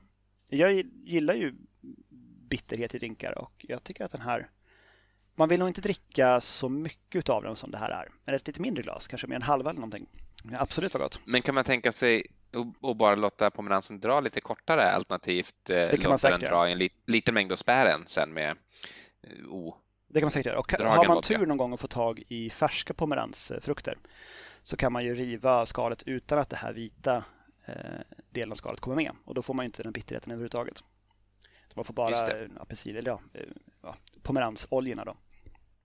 jag gillar ju bitterhet i drinkar och jag tycker att den här man vill nog inte dricka så mycket av den som det här är. Men ett lite mindre glas, kanske mer än halva eller någonting. Absolut vad gott. Men kan man tänka sig att bara låta pomeransen dra lite kortare alternativt eh, låta den dra i en li liten mängd och spä den sen med oh, Det kan man säkert göra. Och har man tur någon gång att få tag i färska pomeransfrukter så kan man ju riva skalet utan att det här vita eh, delen av skalet kommer med. Och då får man inte den bitterheten överhuvudtaget. Man får bara apelsin, eller ja, eh, ja, pomeransoljorna då.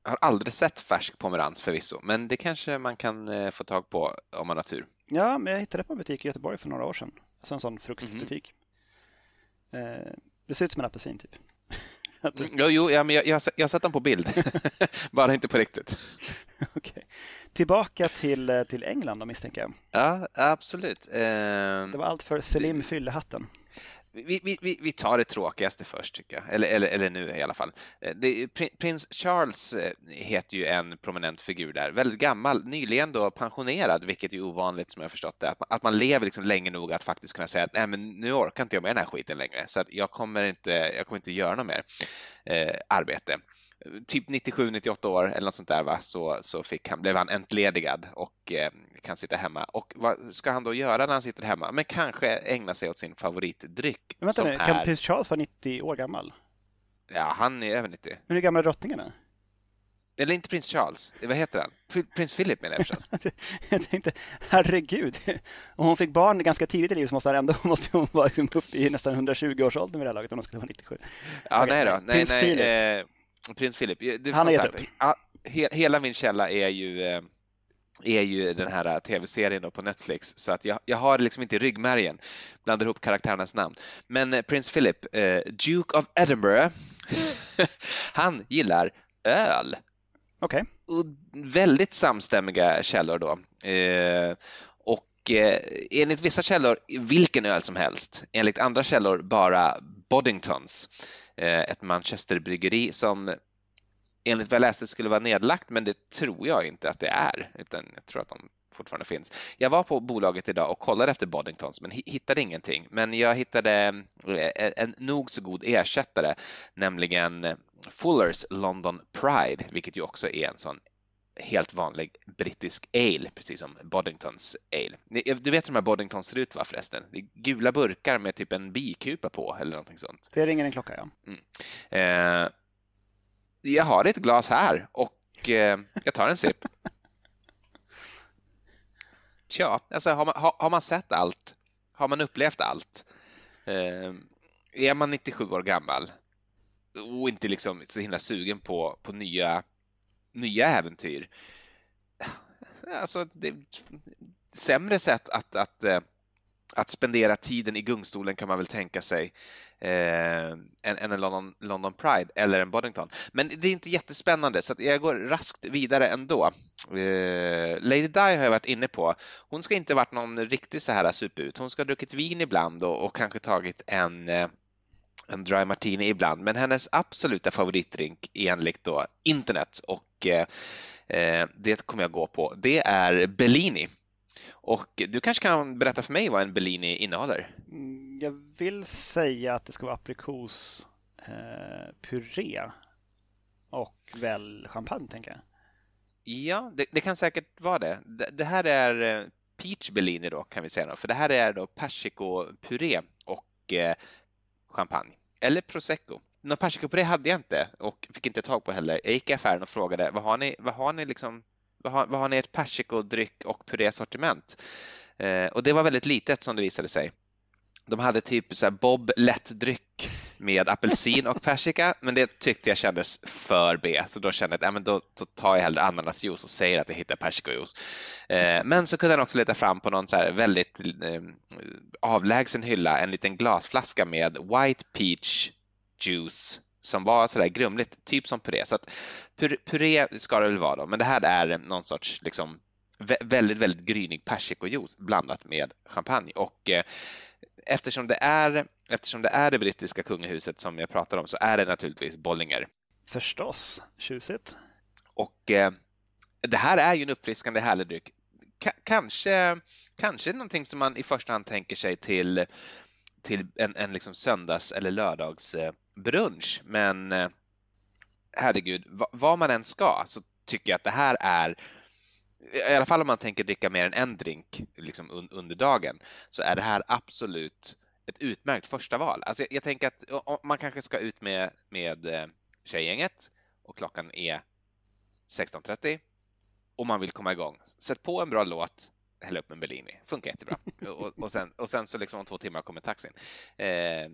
Jag har aldrig sett färsk pomerans förvisso, men det kanske man kan eh, få tag på om man har tur. Ja, men jag hittade på en butik i Göteborg för några år sedan. Alltså en sån fruktbutik. Mm. Eh, det ser ut som en apelsin typ. Mm, jo, jo ja, men jag, jag, jag har sett den på bild, bara inte på riktigt. okay. Tillbaka till, till England då misstänker jag. Ja, absolut. Eh, det var allt för Selim Fyllehatten. Vi, vi, vi tar det tråkigaste först, tycker jag. Eller, eller, eller nu i alla fall. Eh, det, prins Charles eh, heter ju en prominent figur där, väldigt gammal, nyligen då pensionerad, vilket är ovanligt som jag förstått det. Att man, att man lever liksom länge nog att faktiskt kunna säga att Nej, men nu orkar inte jag med den här skiten längre, så att jag, kommer inte, jag kommer inte göra något mer eh, arbete typ 97-98 år eller något sånt där va? Så, så fick han, blev han entledigad och eh, kan sitta hemma. Och vad ska han då göra när han sitter hemma? Men kanske ägna sig åt sin favoritdryck. Men vänta nu, kan är... prins Charles vara 90 år gammal? Ja, han är över 90. Men hur gammal är drottningen? Är? Eller inte prins Charles, vad heter han? Prins Philip menar jag förstås. jag tänkte, herregud, om hon fick barn ganska tidigt i livet så måste, ändå, måste hon vara liksom uppe i nästan 120-årsåldern vid det här laget om hon skulle vara 97. Ja, nej då. Nej, nej, Philip. Eh, Prins Philip. Det, Han har gett upp. He, hela min källa är ju eh, är ju den här tv-serien på Netflix så att jag, jag har liksom inte ryggmärgen, blandar ihop karaktärernas namn. Men eh, prins Philip, eh, Duke of Edinburgh, han gillar öl. Okej. Okay. Väldigt samstämmiga källor då. Eh, och eh, enligt vissa källor vilken öl som helst, enligt andra källor bara Boddingtons. Eh, ett Manchesterbryggeri som enligt vad jag läste skulle vara nedlagt, men det tror jag inte att det är, utan jag tror att de fortfarande finns. Jag var på bolaget idag och kollade efter Boddingtons men hittade ingenting. Men jag hittade eh, en nog så god ersättare, nämligen Fullers London Pride, vilket ju också är en sån helt vanlig brittisk ale, precis som Boddingtons ale. Du vet hur de här Boddingtons ser ut va förresten? Det är gula burkar med typ en bikupa på eller någonting sånt. Det ringer en klocka ja. Mm. Eh, jag har ett glas här och eh, jag tar en sipp. Tja, alltså har man, har, har man sett allt? Har man upplevt allt? Eh, är man 97 år gammal och inte liksom så himla sugen på, på nya nya äventyr. Alltså, det är sämre sätt att, att, eh, att spendera tiden i gungstolen kan man väl tänka sig eh, än, än en London, London Pride eller en Boddington. Men det är inte jättespännande så jag går raskt vidare ändå. Eh, Lady Di har jag varit inne på. Hon ska inte varit någon riktig så här superut. Hon ska ha druckit vin ibland och, och kanske tagit en eh, en dry martini ibland, men hennes absoluta favoritdrink enligt då internet och eh, eh, det kommer jag gå på, det är Bellini. Och du kanske kan berätta för mig vad en Bellini innehåller? Mm, jag vill säga att det ska vara aprikospuré eh, och väl champagne, tänker jag. Ja, det, det kan säkert vara det. det. det. här är eh, Peach Bellini då, kan vi säga, då, för det här är då persikopuré och eh, champagne eller prosecco. någon persikopuré hade jag inte och fick inte tag på heller. Jag gick i affären och frågade vad har ni, vad har ni liksom vad har, vad har ni ett persikodryck och purésortiment? Eh, och det var väldigt litet som det visade sig. De hade typ så Bob lättdryck med apelsin och persika, men det tyckte jag kändes för B, så då kände jag att ja, men då, då tar jag hellre ananasjuice och säger att jag hittar persikojuice. Eh, men så kunde han också leta fram på någon så väldigt eh, avlägsen hylla en liten glasflaska med White Peach Juice som var sådär grumligt, typ som puré. Så att puré ska det väl vara då, men det här är någon sorts liksom väldigt, väldigt grynig persikojuice blandat med champagne och eh, eftersom det är eftersom det är det brittiska kungahuset som jag pratar om så är det naturligtvis Bollinger. Förstås, tjusigt. Och eh, det här är ju en uppfriskande härlig dryck. K kanske, kanske någonting som man i första hand tänker sig till, till en, en liksom söndags eller lördagsbrunch. Men eh, herregud, vad man än ska så tycker jag att det här är i alla fall om man tänker dricka mer än en drink liksom un, under dagen, så är det här absolut ett utmärkt första val. Alltså jag, jag tänker att man kanske ska ut med, med eh, tjejgänget och klockan är 16.30 och man vill komma igång. Sätt på en bra låt, hälla upp en Bellini. Funkar jättebra. och, och, sen, och sen så liksom om två timmar kommer taxin. Eh,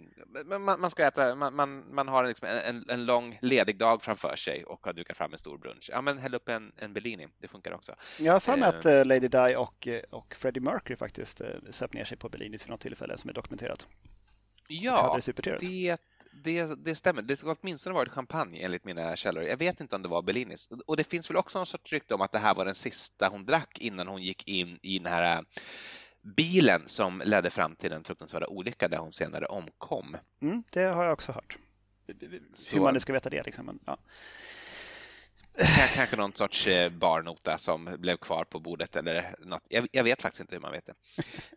man, man, ska äta, man, man, man har liksom en, en, lång ledig dag framför sig och har dukat fram en stor brunch. Ja, men häll upp en, en Bellini. Det funkar också. Jag har för mig att uh, Lady Di och, och Freddie Mercury faktiskt söp ner sig på Bellinis för något tillfälle som är dokumenterat. Ja, det, det, det, stämmer. Det ska åtminstone varit champagne enligt mina källor. Jag vet inte om det var Bellinis. Och det finns väl också någon sorts rykte om att det här var den sista hon drack innan hon gick in i den här äh, bilen som ledde fram till den fruktansvärda olycka där hon senare omkom. Mm, det har jag också hört. Så... Hur man nu ska veta det. Liksom. Men, ja. Kanske någon sorts eh, barnota som blev kvar på bordet eller något. Jag, jag vet faktiskt inte hur man vet det.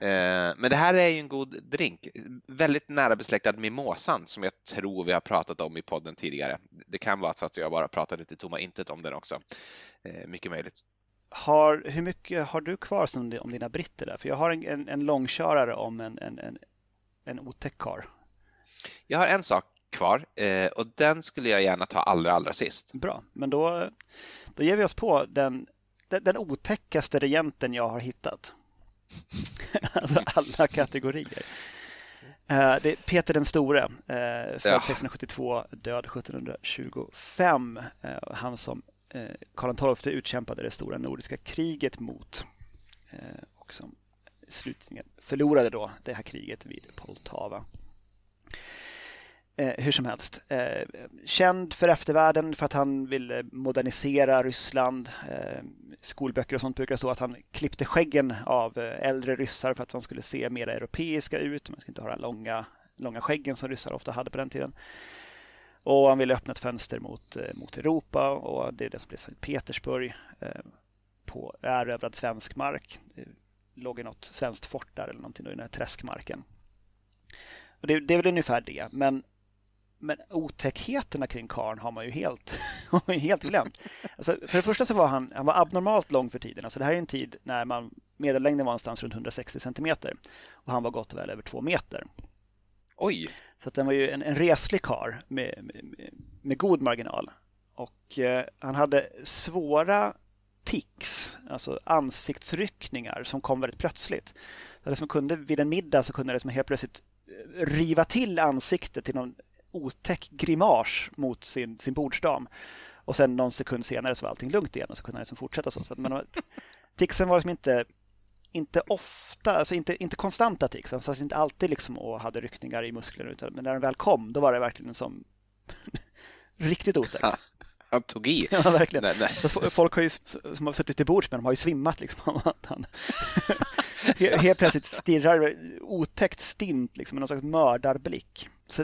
Eh, men det här är ju en god drink. Väldigt nära besläktad mimosan som jag tror vi har pratat om i podden tidigare. Det kan vara så att jag bara pratade lite tomma intet om den också. Eh, mycket möjligt. Har, hur mycket har du kvar som, om dina britter där? För jag har en, en, en långkörare om en, en, en, en otäck kar. Jag har en sak kvar eh, och den skulle jag gärna ta allra, allra sist. Bra, men då, då ger vi oss på den, den, den otäckaste regenten jag har hittat. alltså alla kategorier. Eh, det är Peter den store, eh, född ja. 1672, död 1725. Han som Karl XII utkämpade det stora nordiska kriget mot och som slutligen förlorade då det här kriget vid Poltava. Eh, hur som helst. Eh, känd för eftervärlden för att han ville modernisera Ryssland. Eh, skolböcker och sånt brukar stå att han klippte skäggen av eh, äldre ryssar för att de skulle se mer europeiska ut. Man skulle inte ha den långa, långa skäggen som ryssar ofta hade på den tiden. Och han ville öppna ett fönster mot, eh, mot Europa och det är det som blev Sankt Petersburg eh, på erövrad svensk mark. Det låg i något svenskt fort där eller någonting i den här träskmarken. Och det, det är väl ungefär det, men men otäckheterna kring karn har man ju helt, har man ju helt glömt. Alltså, för det första så var han, han var abnormalt lång för tiden. Alltså det här är en tid när man, medellängden var någonstans runt 160 centimeter och han var gott och väl över två meter. Oj! Så att den var ju en, en reslig kar med, med, med, god marginal. Och eh, han hade svåra tics, alltså ansiktsryckningar som kom väldigt plötsligt. det som kunde, vid en middag så kunde det som helt plötsligt eh, riva till ansiktet till någon otäck grimas mot sin, sin bordsdam. Och sen någon sekund senare så var allting lugnt igen och så kunde han liksom fortsätta så. så att, men, ticsen var liksom inte, inte ofta, alltså inte, inte konstanta tics. Han satt inte alltid liksom och hade ryckningar i musklerna. Utan, men när den väl kom, då var det verkligen som riktigt otäckt. Han tog i. Ja, verkligen. Nej, nej. Folk har ju, som har suttit till bords med dem har ju svimmat. Liksom, att han helt plötsligt stirrar otäckt stint liksom, med någon slags mördarblick. Så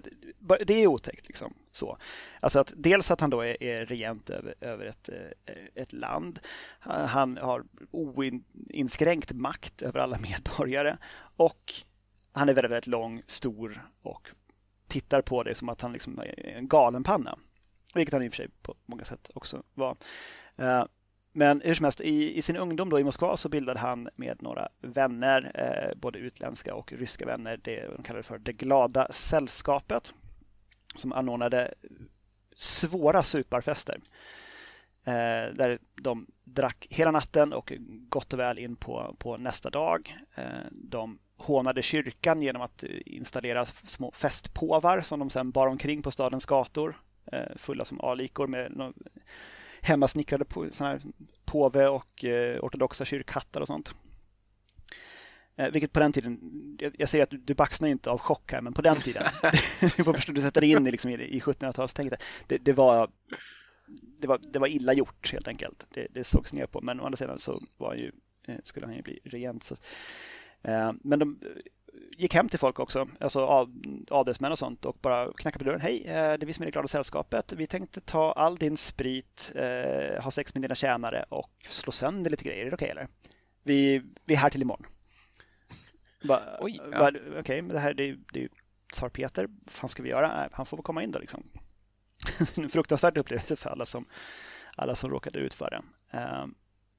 det är otäckt. Liksom, så. Alltså att dels att han då är, är regent över, över ett, eh, ett land. Han har oinskränkt makt över alla medborgare och han är väldigt, väldigt lång, stor och tittar på dig som att han liksom är en galenpanna. Vilket han i och för sig på många sätt också var. Eh, men hur som helst, i, i, sin ungdom då i Moskva så bildade han med några vänner, eh, både utländska och ryska vänner, det de kallade för det glada sällskapet. som anordnade svåra suparfester. Eh, där de drack hela natten och gott och väl in på, på nästa dag. Eh, de hånade kyrkan genom att eh, installera små festpåvar som de sedan bar omkring på stadens gator fulla som alikor med hemmasnickrade på, här påve och eh, ortodoxa kyrkhattar och sånt. Eh, vilket på den tiden, jag säger att du, du baxnar inte av chock här, men på den tiden, du får förstå, du sätter dig in i, liksom, i 1700-talstänket, det, det, var, det, var, det var illa gjort helt enkelt. Det, det sågs ner på, men å andra sidan så var ju, eh, skulle han ju bli regent. Så, eh, men de gick hem till folk också, alltså adelsmän och sånt och bara knackade på dörren. Hej, det är vi som är det glada sällskapet. Vi tänkte ta all din sprit, ha sex med dina tjänare och slå sönder lite grejer. Är det okej okay, eller? Vi, vi är här till imorgon. Okej, ja. okay, men det här det, det är ju tsar Peter. Vad fan ska vi göra? Han får väl komma in då liksom. en fruktansvärd upplevelse för alla som, alla som råkade ut för det. Ehm,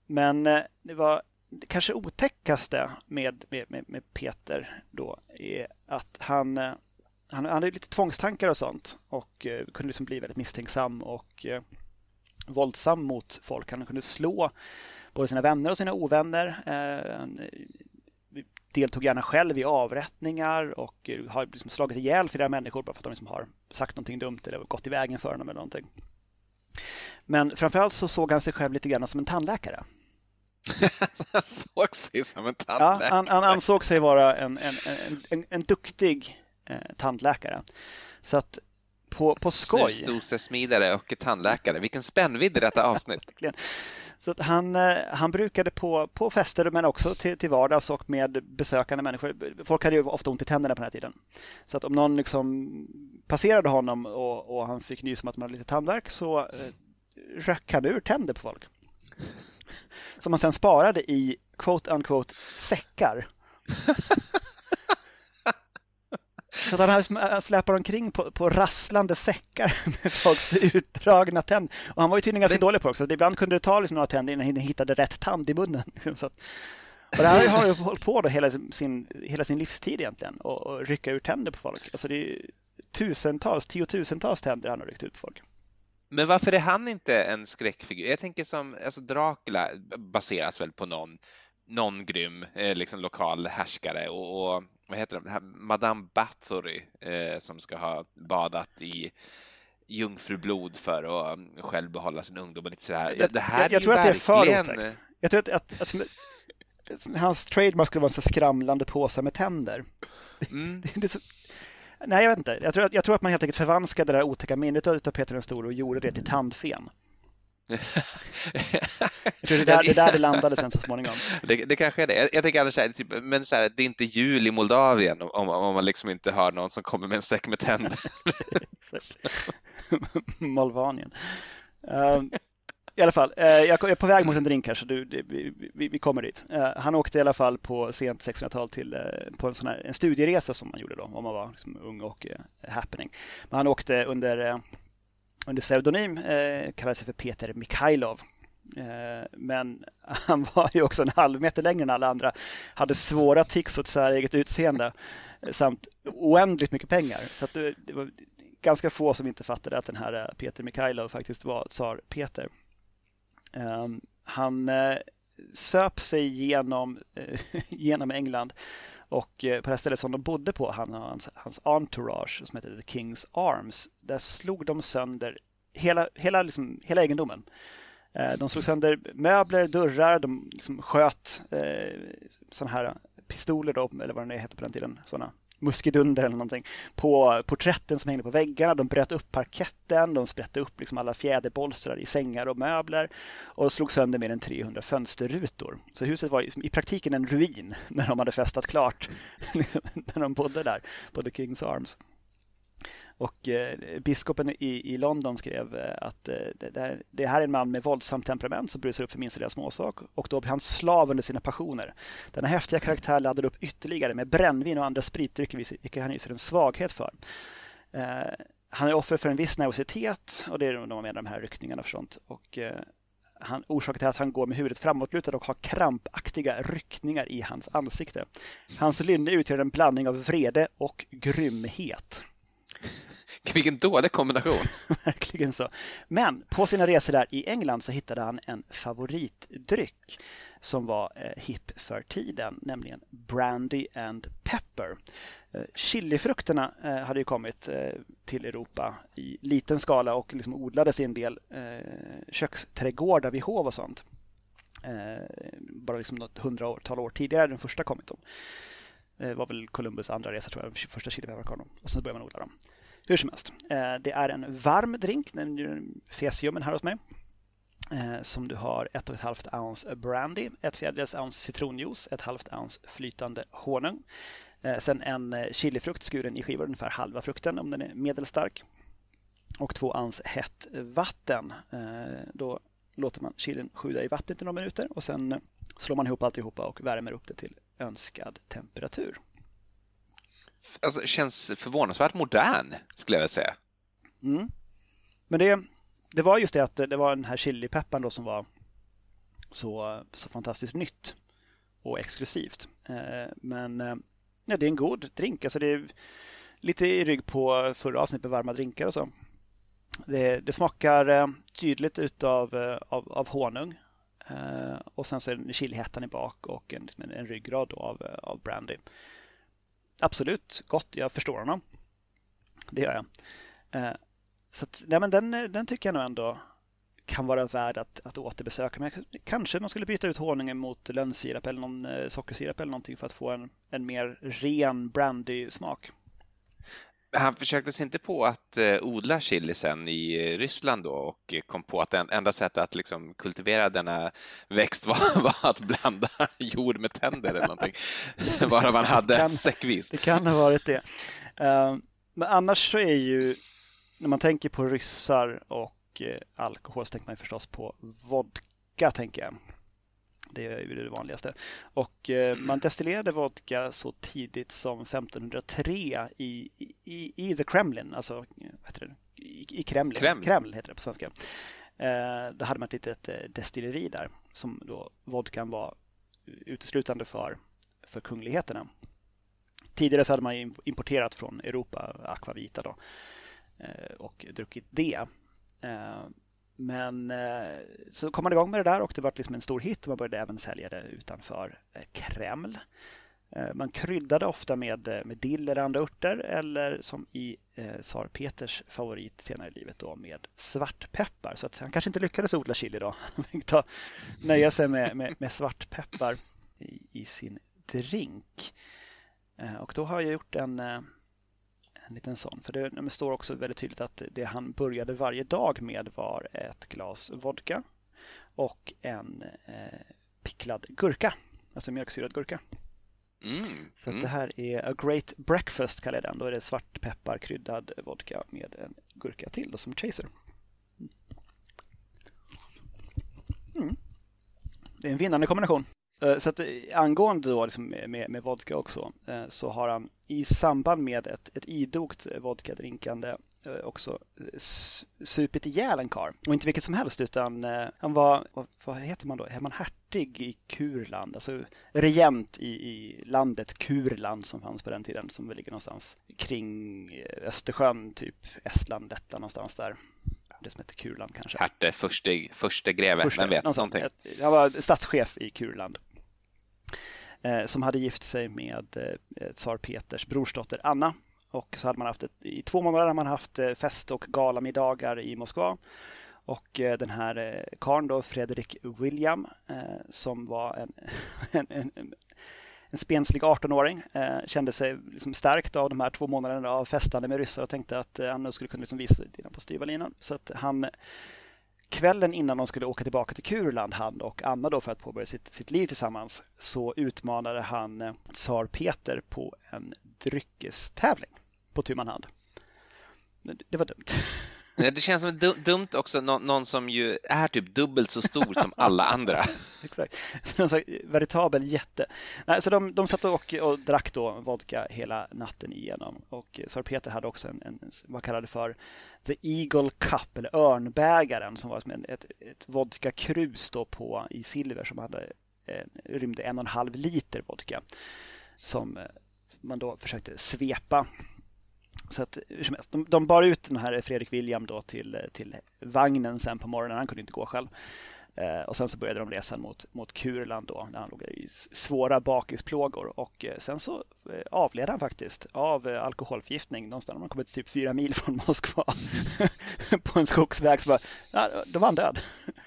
men eh, det var kanske otäckaste med, med, med, Peter då är att han, eh, han, hade lite tvångstankar och sånt och eh, kunde liksom bli väldigt misstänksam och eh, våldsam mot folk. Han kunde slå både sina vänner och sina ovänner Han deltog gärna själv i avrättningar och har liksom slagit ihjäl flera människor bara för att de liksom har sagt någonting dumt eller gått i vägen för honom eller någonting. Men framförallt så såg han sig själv lite grann som en tandläkare han såg sig som en tandläkare? Ja, han, han ansåg sig vara en, en, en, en, en duktig eh, tandläkare. Så att på, på skoj... Snusdosesmidare och tandläkare. Vilken spännvidd i detta avsnitt. Så att han, eh, han brukade på, på fester men också till, till vardags och med besökande människor. Folk hade ju ofta ont i tänderna på den här tiden. Så att om någon liksom passerade honom och, och han fick nys om att man hade lite tandvärk så eh, röck han ur tänder på folk. Som man sen sparade i quote unquote säckar. Så att han äh, släpar omkring på, på rasslande säckar med folks utdragna tänder. Och han var ju tydligen ganska det... dålig på det också. Ibland kunde det ta liksom några tänder innan han hittade rätt tand i munnen. Liksom, så att, och det här har ju hållit på då hela sin, hela sin livstid egentligen. Och, och rycka ur tänder på folk. Alltså det är tusentals, tiotusentals tänder han har ryckt ut på folk. Men varför är han inte en skräckfigur? Jag tänker som, alltså Dracula baseras väl på någon, någon grym eh, liksom lokal härskare och, och vad heter de, Madame Bathory eh, som ska ha badat i jungfrublod för att um, själv behålla sin ungdom och lite sådär. Jag, det här jag, jag tror verkligen... att det är för otäckt. Jag tror att, att, att, att, hans trademark skulle vara en skramlande påse med tänder. Mm. det, det så... Nej, jag vet inte. Jag tror, jag tror att man helt enkelt förvanskade det där otäcka minnet av Peter den store och gjorde det till tandfen. jag tror det är där, det, där det landade sen så småningom. Det, det kanske är det. Jag, jag tänker annars typ, men så här, det är inte jul i Moldavien om, om man liksom inte har någon som kommer med en säck med tänder. Molvanien. Um, i alla fall, eh, jag är på väg mot en drink här så du, vi, vi, kommer dit. Eh, han åkte i alla fall på sent 1600-tal till eh, på en, sån här, en studieresa som man gjorde då om man var liksom, ung och happening. Men han åkte under under pseudonym eh, kallade sig för Peter Mikhailov. Eh, men han var ju också en halv meter längre än alla andra. Hade svåra tics åt sitt eget utseende samt oändligt mycket pengar. Så det, det, var ganska få som inte fattade att den här Peter Mikhailov faktiskt var tsar Peter. Ehm, han eh, söp sig genom, eh, genom England och eh, på det stället som de bodde på, han och hans, hans entourage som hette The King's Arms, där slog de sönder hela, hela, liksom, hela egendomen. De slog sönder möbler, dörrar, de liksom sköt eh, sådana här pistoler då, eller vad det hette på den tiden, sådana muskedunder eller någonting, på porträtten som hängde på väggarna. De bröt upp parketten, de sprätte upp liksom alla fjäderbolstrar i sängar och möbler och slog sönder mer än 300 fönsterrutor. Så huset var i praktiken en ruin när de hade festat klart, liksom, när de bodde där på The King's Arms. Och eh, biskopen i, i London skrev eh, att eh, det, här, det här är en man med våldsamt temperament som brusar upp för minsta lilla småsak och då blir han slav under sina passioner. Denna häftiga karaktär laddar upp ytterligare med brännvin och andra spritdrycker vilka han hyser en svaghet för. Eh, han är offer för en viss nervositet och det är de med de här ryckningarna och sånt. Och, eh, han, orsaken till att han går med huvudet framåtlutad och har krampaktiga ryckningar i hans ansikte. Hans lynne utgör en blandning av vrede och grymhet. Vilken dålig kombination. Verkligen så. Men på sina resor där i England så hittade han en favoritdryck som var eh, hipp för tiden, nämligen Brandy and Pepper. Eh, chilifrukterna eh, hade ju kommit eh, till Europa i liten skala och liksom odlades i en del eh, köksträdgårdar vid hov och sånt. Eh, bara liksom något hundratal år tidigare den första kommit. Dem. Eh, Det var väl Columbus andra resa tror jag, första chilipepparkornen. Och sen började man odla dem. Hur som helst, eh, det är en varm drink, den fesiumen här hos mig. Eh, som du har ett och ett halvt ounce brandy, ett fjärdedels ounce citronjuice, ett halvt ounce flytande honung. Eh, sen en chilifrukt skuren i skivor, ungefär halva frukten om den är medelstark. Och två ounce hett vatten. Då låter man chilin sjuda i vattnet i några minuter och sen slår man ihop alltihopa och värmer upp det till önskad temperatur. Alltså, känns förvånansvärt modern skulle jag vilja säga. Mm. Men det, det var just det att det var den här chilipepparn då som var så, så fantastiskt nytt och exklusivt. Eh, men eh, ja, det är en god drink. Alltså det är lite i rygg på förra avsnittet med varma drinkar och så. Det, det smakar eh, tydligt utav av, av honung. Och sen så är det chilihettan i bak och en, en, en ryggrad av, av brandy. Absolut gott, jag förstår honom. Det gör jag. Eh, så att, nej, men den, den tycker jag nog ändå kan vara värd att, att återbesöka. Men kanske man skulle byta ut honungen mot lönnsirap eller någon eh, sockersirap eller någonting för att få en, en mer ren brandy-smak han försökte sig inte på att eh, odla chili sen i Ryssland då och kom på att det enda sättet att liksom kultivera denna växt var, var att blanda jord med tänder eller någonting. Varav han hade kan, säckvis. Det kan ha varit det. Uh, men annars så är ju, när man tänker på ryssar och alkohol så tänker man förstås på vodka, tänker jag. Det är ju det vanligaste. Och eh, man destillerade vodka så tidigt som 1503 i, i, i The Kremlin, alltså vad heter det? I, i Kremlin. Kreml. Kreml heter det på svenska. Eh, då hade man ett litet eh, destilleri där som då vodkan var uteslutande för, för kungligheterna. Tidigare så hade man importerat från Europa Aquavita då, och druckit det. Men eh, så kom man igång med det där och det var liksom en stor hit. Man började även sälja det utanför eh, Kreml. Eh, man kryddade ofta med, med dill eller andra örter eller som i eh, tsar Peters favorit senare i livet då med svartpeppar. Så att han kanske inte lyckades odla chili då. Han fick nöja sig med, med, med svartpeppar i, i, sin drink. och då har jag gjort en en liten sån. För det, det står också väldigt tydligt att det han började varje dag med var ett glas vodka och en eh, picklad gurka, alltså mjölksyrad gurka. Mm, så mm. det här är a great breakfast kallar jag den. Då är det svartpeppar kryddad vodka med en gurka till då, som chaser. Mm. Det är en vinnande kombination. Eh, så att, eh, angående då liksom med, med vodka också eh, så har han i samband med ett, ett idogt vodkadrinkande också supit ihjäl en kar. Och inte vilket som helst utan han var, vad heter man då, är man hertig i Kurland, alltså regent i, i landet Kurland som fanns på den tiden som väl ligger någonstans kring Östersjön, typ Estland, detta någonstans där det som heter Kurland kanske. Herte, förste, förste greve, förste, vem vet? Någonting. Han var statschef i Kurland. Eh, som hade gift sig med eh, eh, tsar Peters brorsdotter Anna. Och så hade man haft ett, i två månader hade man haft eh, fest och galamiddagar i Moskva. Och eh, den här eh, karln då, Fredrik William, som var en, en, en, en spenslig 18-åring, kände sig liksom stärkt av de här två månaderna av festande med ryssar och tänkte att han nu skulle kunna liksom visa sig på styva linan. Så att han kvällen innan de skulle åka tillbaka till Kurland, han och Anna då för att påbörja sitt, sitt liv tillsammans, så utmanade han eh, tsar Peter på en dryckestävling på tu hand. Det var dumt. Det känns som dumt också, någon som ju är typ dubbelt så stor som alla andra. Exakt, en veritabel jätte. Nej, så de, de satt och, och drack då vodka hela natten igenom och Sir Peter hade också en, en vad kallade för The Eagle Cup eller örnbägaren som var som en, ett, ett vodkakrus då på, i silver som hade, eh, rymde en och en halv liter vodka som eh, man då försökte svepa så att, de, de bar ut den här Fredrik William då till, till vagnen sen på morgonen. Han kunde inte gå själv. Eh, och sen så började de resan mot, mot Kurland då, där han låg i svåra bakisplågor. Och eh, sen så eh, avled han faktiskt av eh, alkoholförgiftning någonstans. när man kommit typ fyra mil från Moskva på en skogsväg. Så bara, ja, då var han död.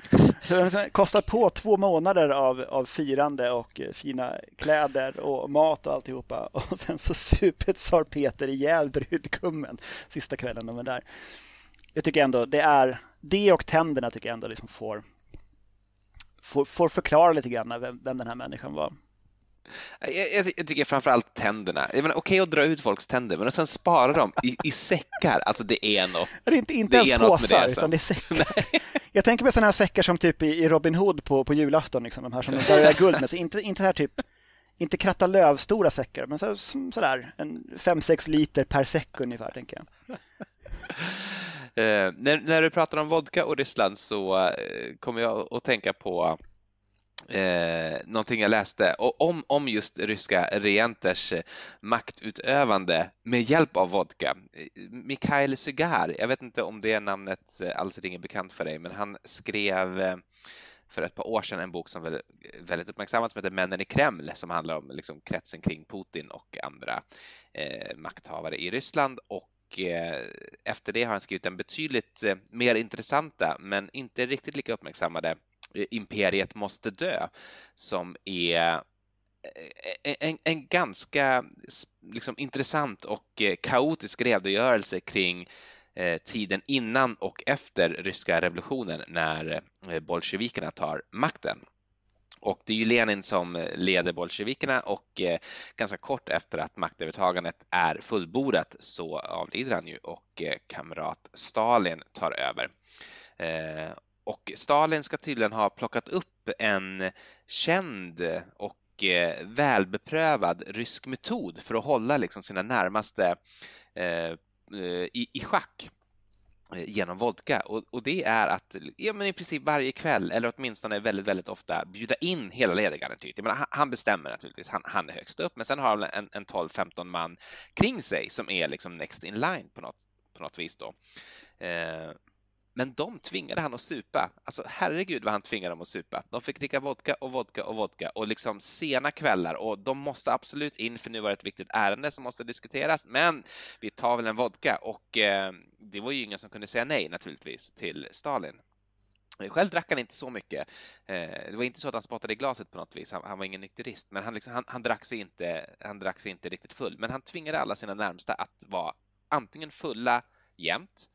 Det liksom kostar på två månader av, av firande och eh, fina kläder och mat och alltihopa. Och sen så super tsar Peter ihjäl brudgummen sista kvällen de är där. Jag tycker ändå det är det och tänderna tycker jag ändå liksom får får, får förklara lite grann vem, vem den här människan var. Jag, jag, jag tycker framförallt tänderna. Okej okay att dra ut folks tänder, men att sen spara dem i, i säckar, alltså det är något. Det är inte, inte det ens påsar, det, alltså. utan det är säckar. jag tänker på sådana här säckar som typ i, Robin Hood på, på julafton, liksom, de här som de börjar guld med. Så inte, inte här typ, inte kratta lövstora säckar, men så, sådär, en 5-6 liter per säck ungefär, tänker jag. Eh, när, när, du pratar om vodka och Ryssland så eh, kommer jag att tänka på eh, någonting jag läste om, om just ryska regenters eh, maktutövande med hjälp av vodka. Eh, Mikhail Sugar, jag vet inte om det namnet eh, alls ringer bekant för dig, men han skrev för ett par år sedan en bok som väldigt, väldigt uppmärksammad som heter Männen i Kreml som handlar om liksom kretsen kring Putin och andra eh, makthavare i Ryssland och och eh, efter det har han skrivit en betydligt eh, mer intressanta men inte riktigt lika uppmärksammade eh, Imperiet måste dö som är en, en ganska liksom, intressant och kaotisk redogörelse kring tiden innan och efter ryska revolutionen när bolsjevikerna tar makten. Och det är ju Lenin som eh, leder bolsjevikerna och eh, ganska kort efter att maktövertagandet är fullbordat så avlider han ju och eh, kamrat Stalin tar över. Eh, och Stalin ska tydligen ha plockat upp en känd och eh, välbeprövad rysk metod för att hålla liksom sina närmaste eh, i, i schack. Eh, genom vodka och, och, det är att ja, men i princip varje kväll eller åtminstone väldigt, väldigt ofta bjuda in hela ledargarnityret. Typ. Han, han bestämmer naturligtvis, han, han, är högst upp, men sen har han en, en 12-15 man kring sig som är liksom next in line på något, på något vis då. Eh, men de tvingade han att supa. Alltså herregud vad han tvingade dem att supa. De fick dricka vodka och vodka och vodka och liksom sena kvällar och de måste absolut in för nu var det ett viktigt ärende som måste diskuteras. Men vi tar väl en vodka och eh, det var ju ingen som kunde säga nej naturligtvis till Stalin. Själv drack han inte så mycket. Eh, det var inte så att han spottade i glaset på något vis. Han, han var ingen nykterist, men han, liksom, han, han, drack sig inte, han drack sig inte riktigt full. Men han tvingade alla sina närmsta att vara antingen fulla jämt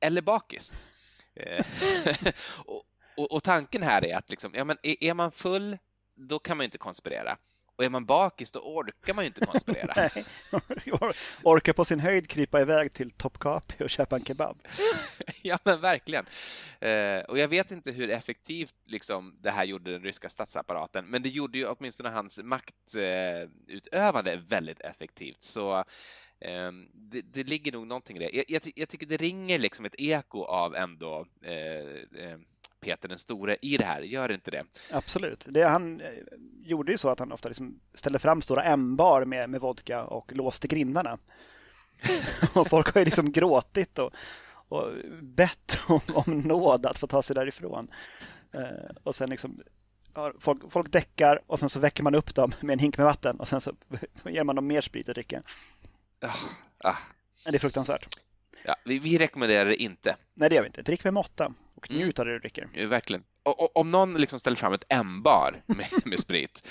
eller bakis. Eh, och, och, och, tanken här är att liksom, ja, men är, är man full, då kan man inte konspirera. Och är man bakis då orkar man ju inte konspirera. orkar på sin höjd krypa iväg till Topkapi och köpa en kebab. ja men verkligen. Eh, och jag vet inte hur effektivt liksom, det här gjorde den ryska statsapparaten, men det gjorde ju åtminstone hans maktutövande eh, väldigt effektivt. Så Ehm, det, det, ligger nog någonting i det. Jag, jag, jag, tycker det ringer liksom ett eko av ändå eh, eh, Peter den store i det här, gör inte det? Absolut. Det, han eh, gjorde ju så att han ofta liksom ställde fram stora ämbar med, med vodka och låste grindarna. och folk har ju liksom gråtit och, och bett om, om nåd att få ta sig därifrån. Eh, och sen liksom folk, folk däckar och sen så väcker man upp dem med en hink med vatten och sen så ger man dem mer sprit att dricka. Ah, ah. Det är fruktansvärt. Ja, vi, vi, rekommenderar det inte. Nej, det gör vi inte. Drick med måtta och mm. njut av det du dricker. Verkligen. Och, och, om någon liksom ställer fram ett M-bar med, med sprit,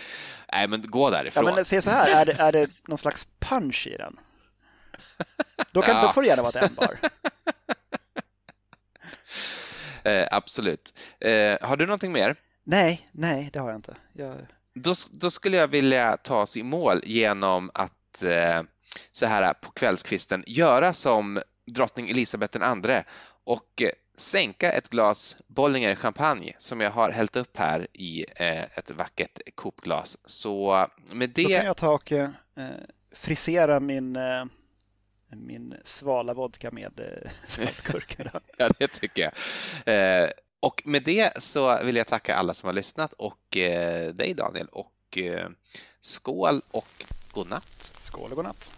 nej men gå därifrån. Ja, men se så här, är det, är det någon slags punch i den? Då, kan, ja. då får det gärna vara ett M-bar. Eh, absolut. Eh, har du någonting mer? Nej, nej, det har jag inte. Jag... Då, då skulle jag vilja ta oss i mål genom att eh, så här på kvällskvisten göra som drottning Elisabeth II och sänka ett glas Bollinger champagne som jag har hällt upp här i eh, ett vackert kopglas. Så med det... Då kan jag ta och eh, frisera min, eh, min svala vodka med saltgurka. ja, det tycker jag. Och med det så vill jag tacka alla som har lyssnat och dig Daniel och skål och godnatt. Skål och godnatt.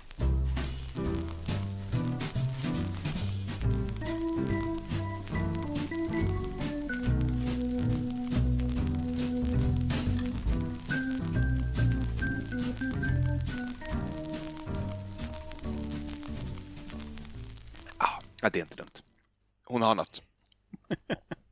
Ja, det är inte dumt. Hon har något.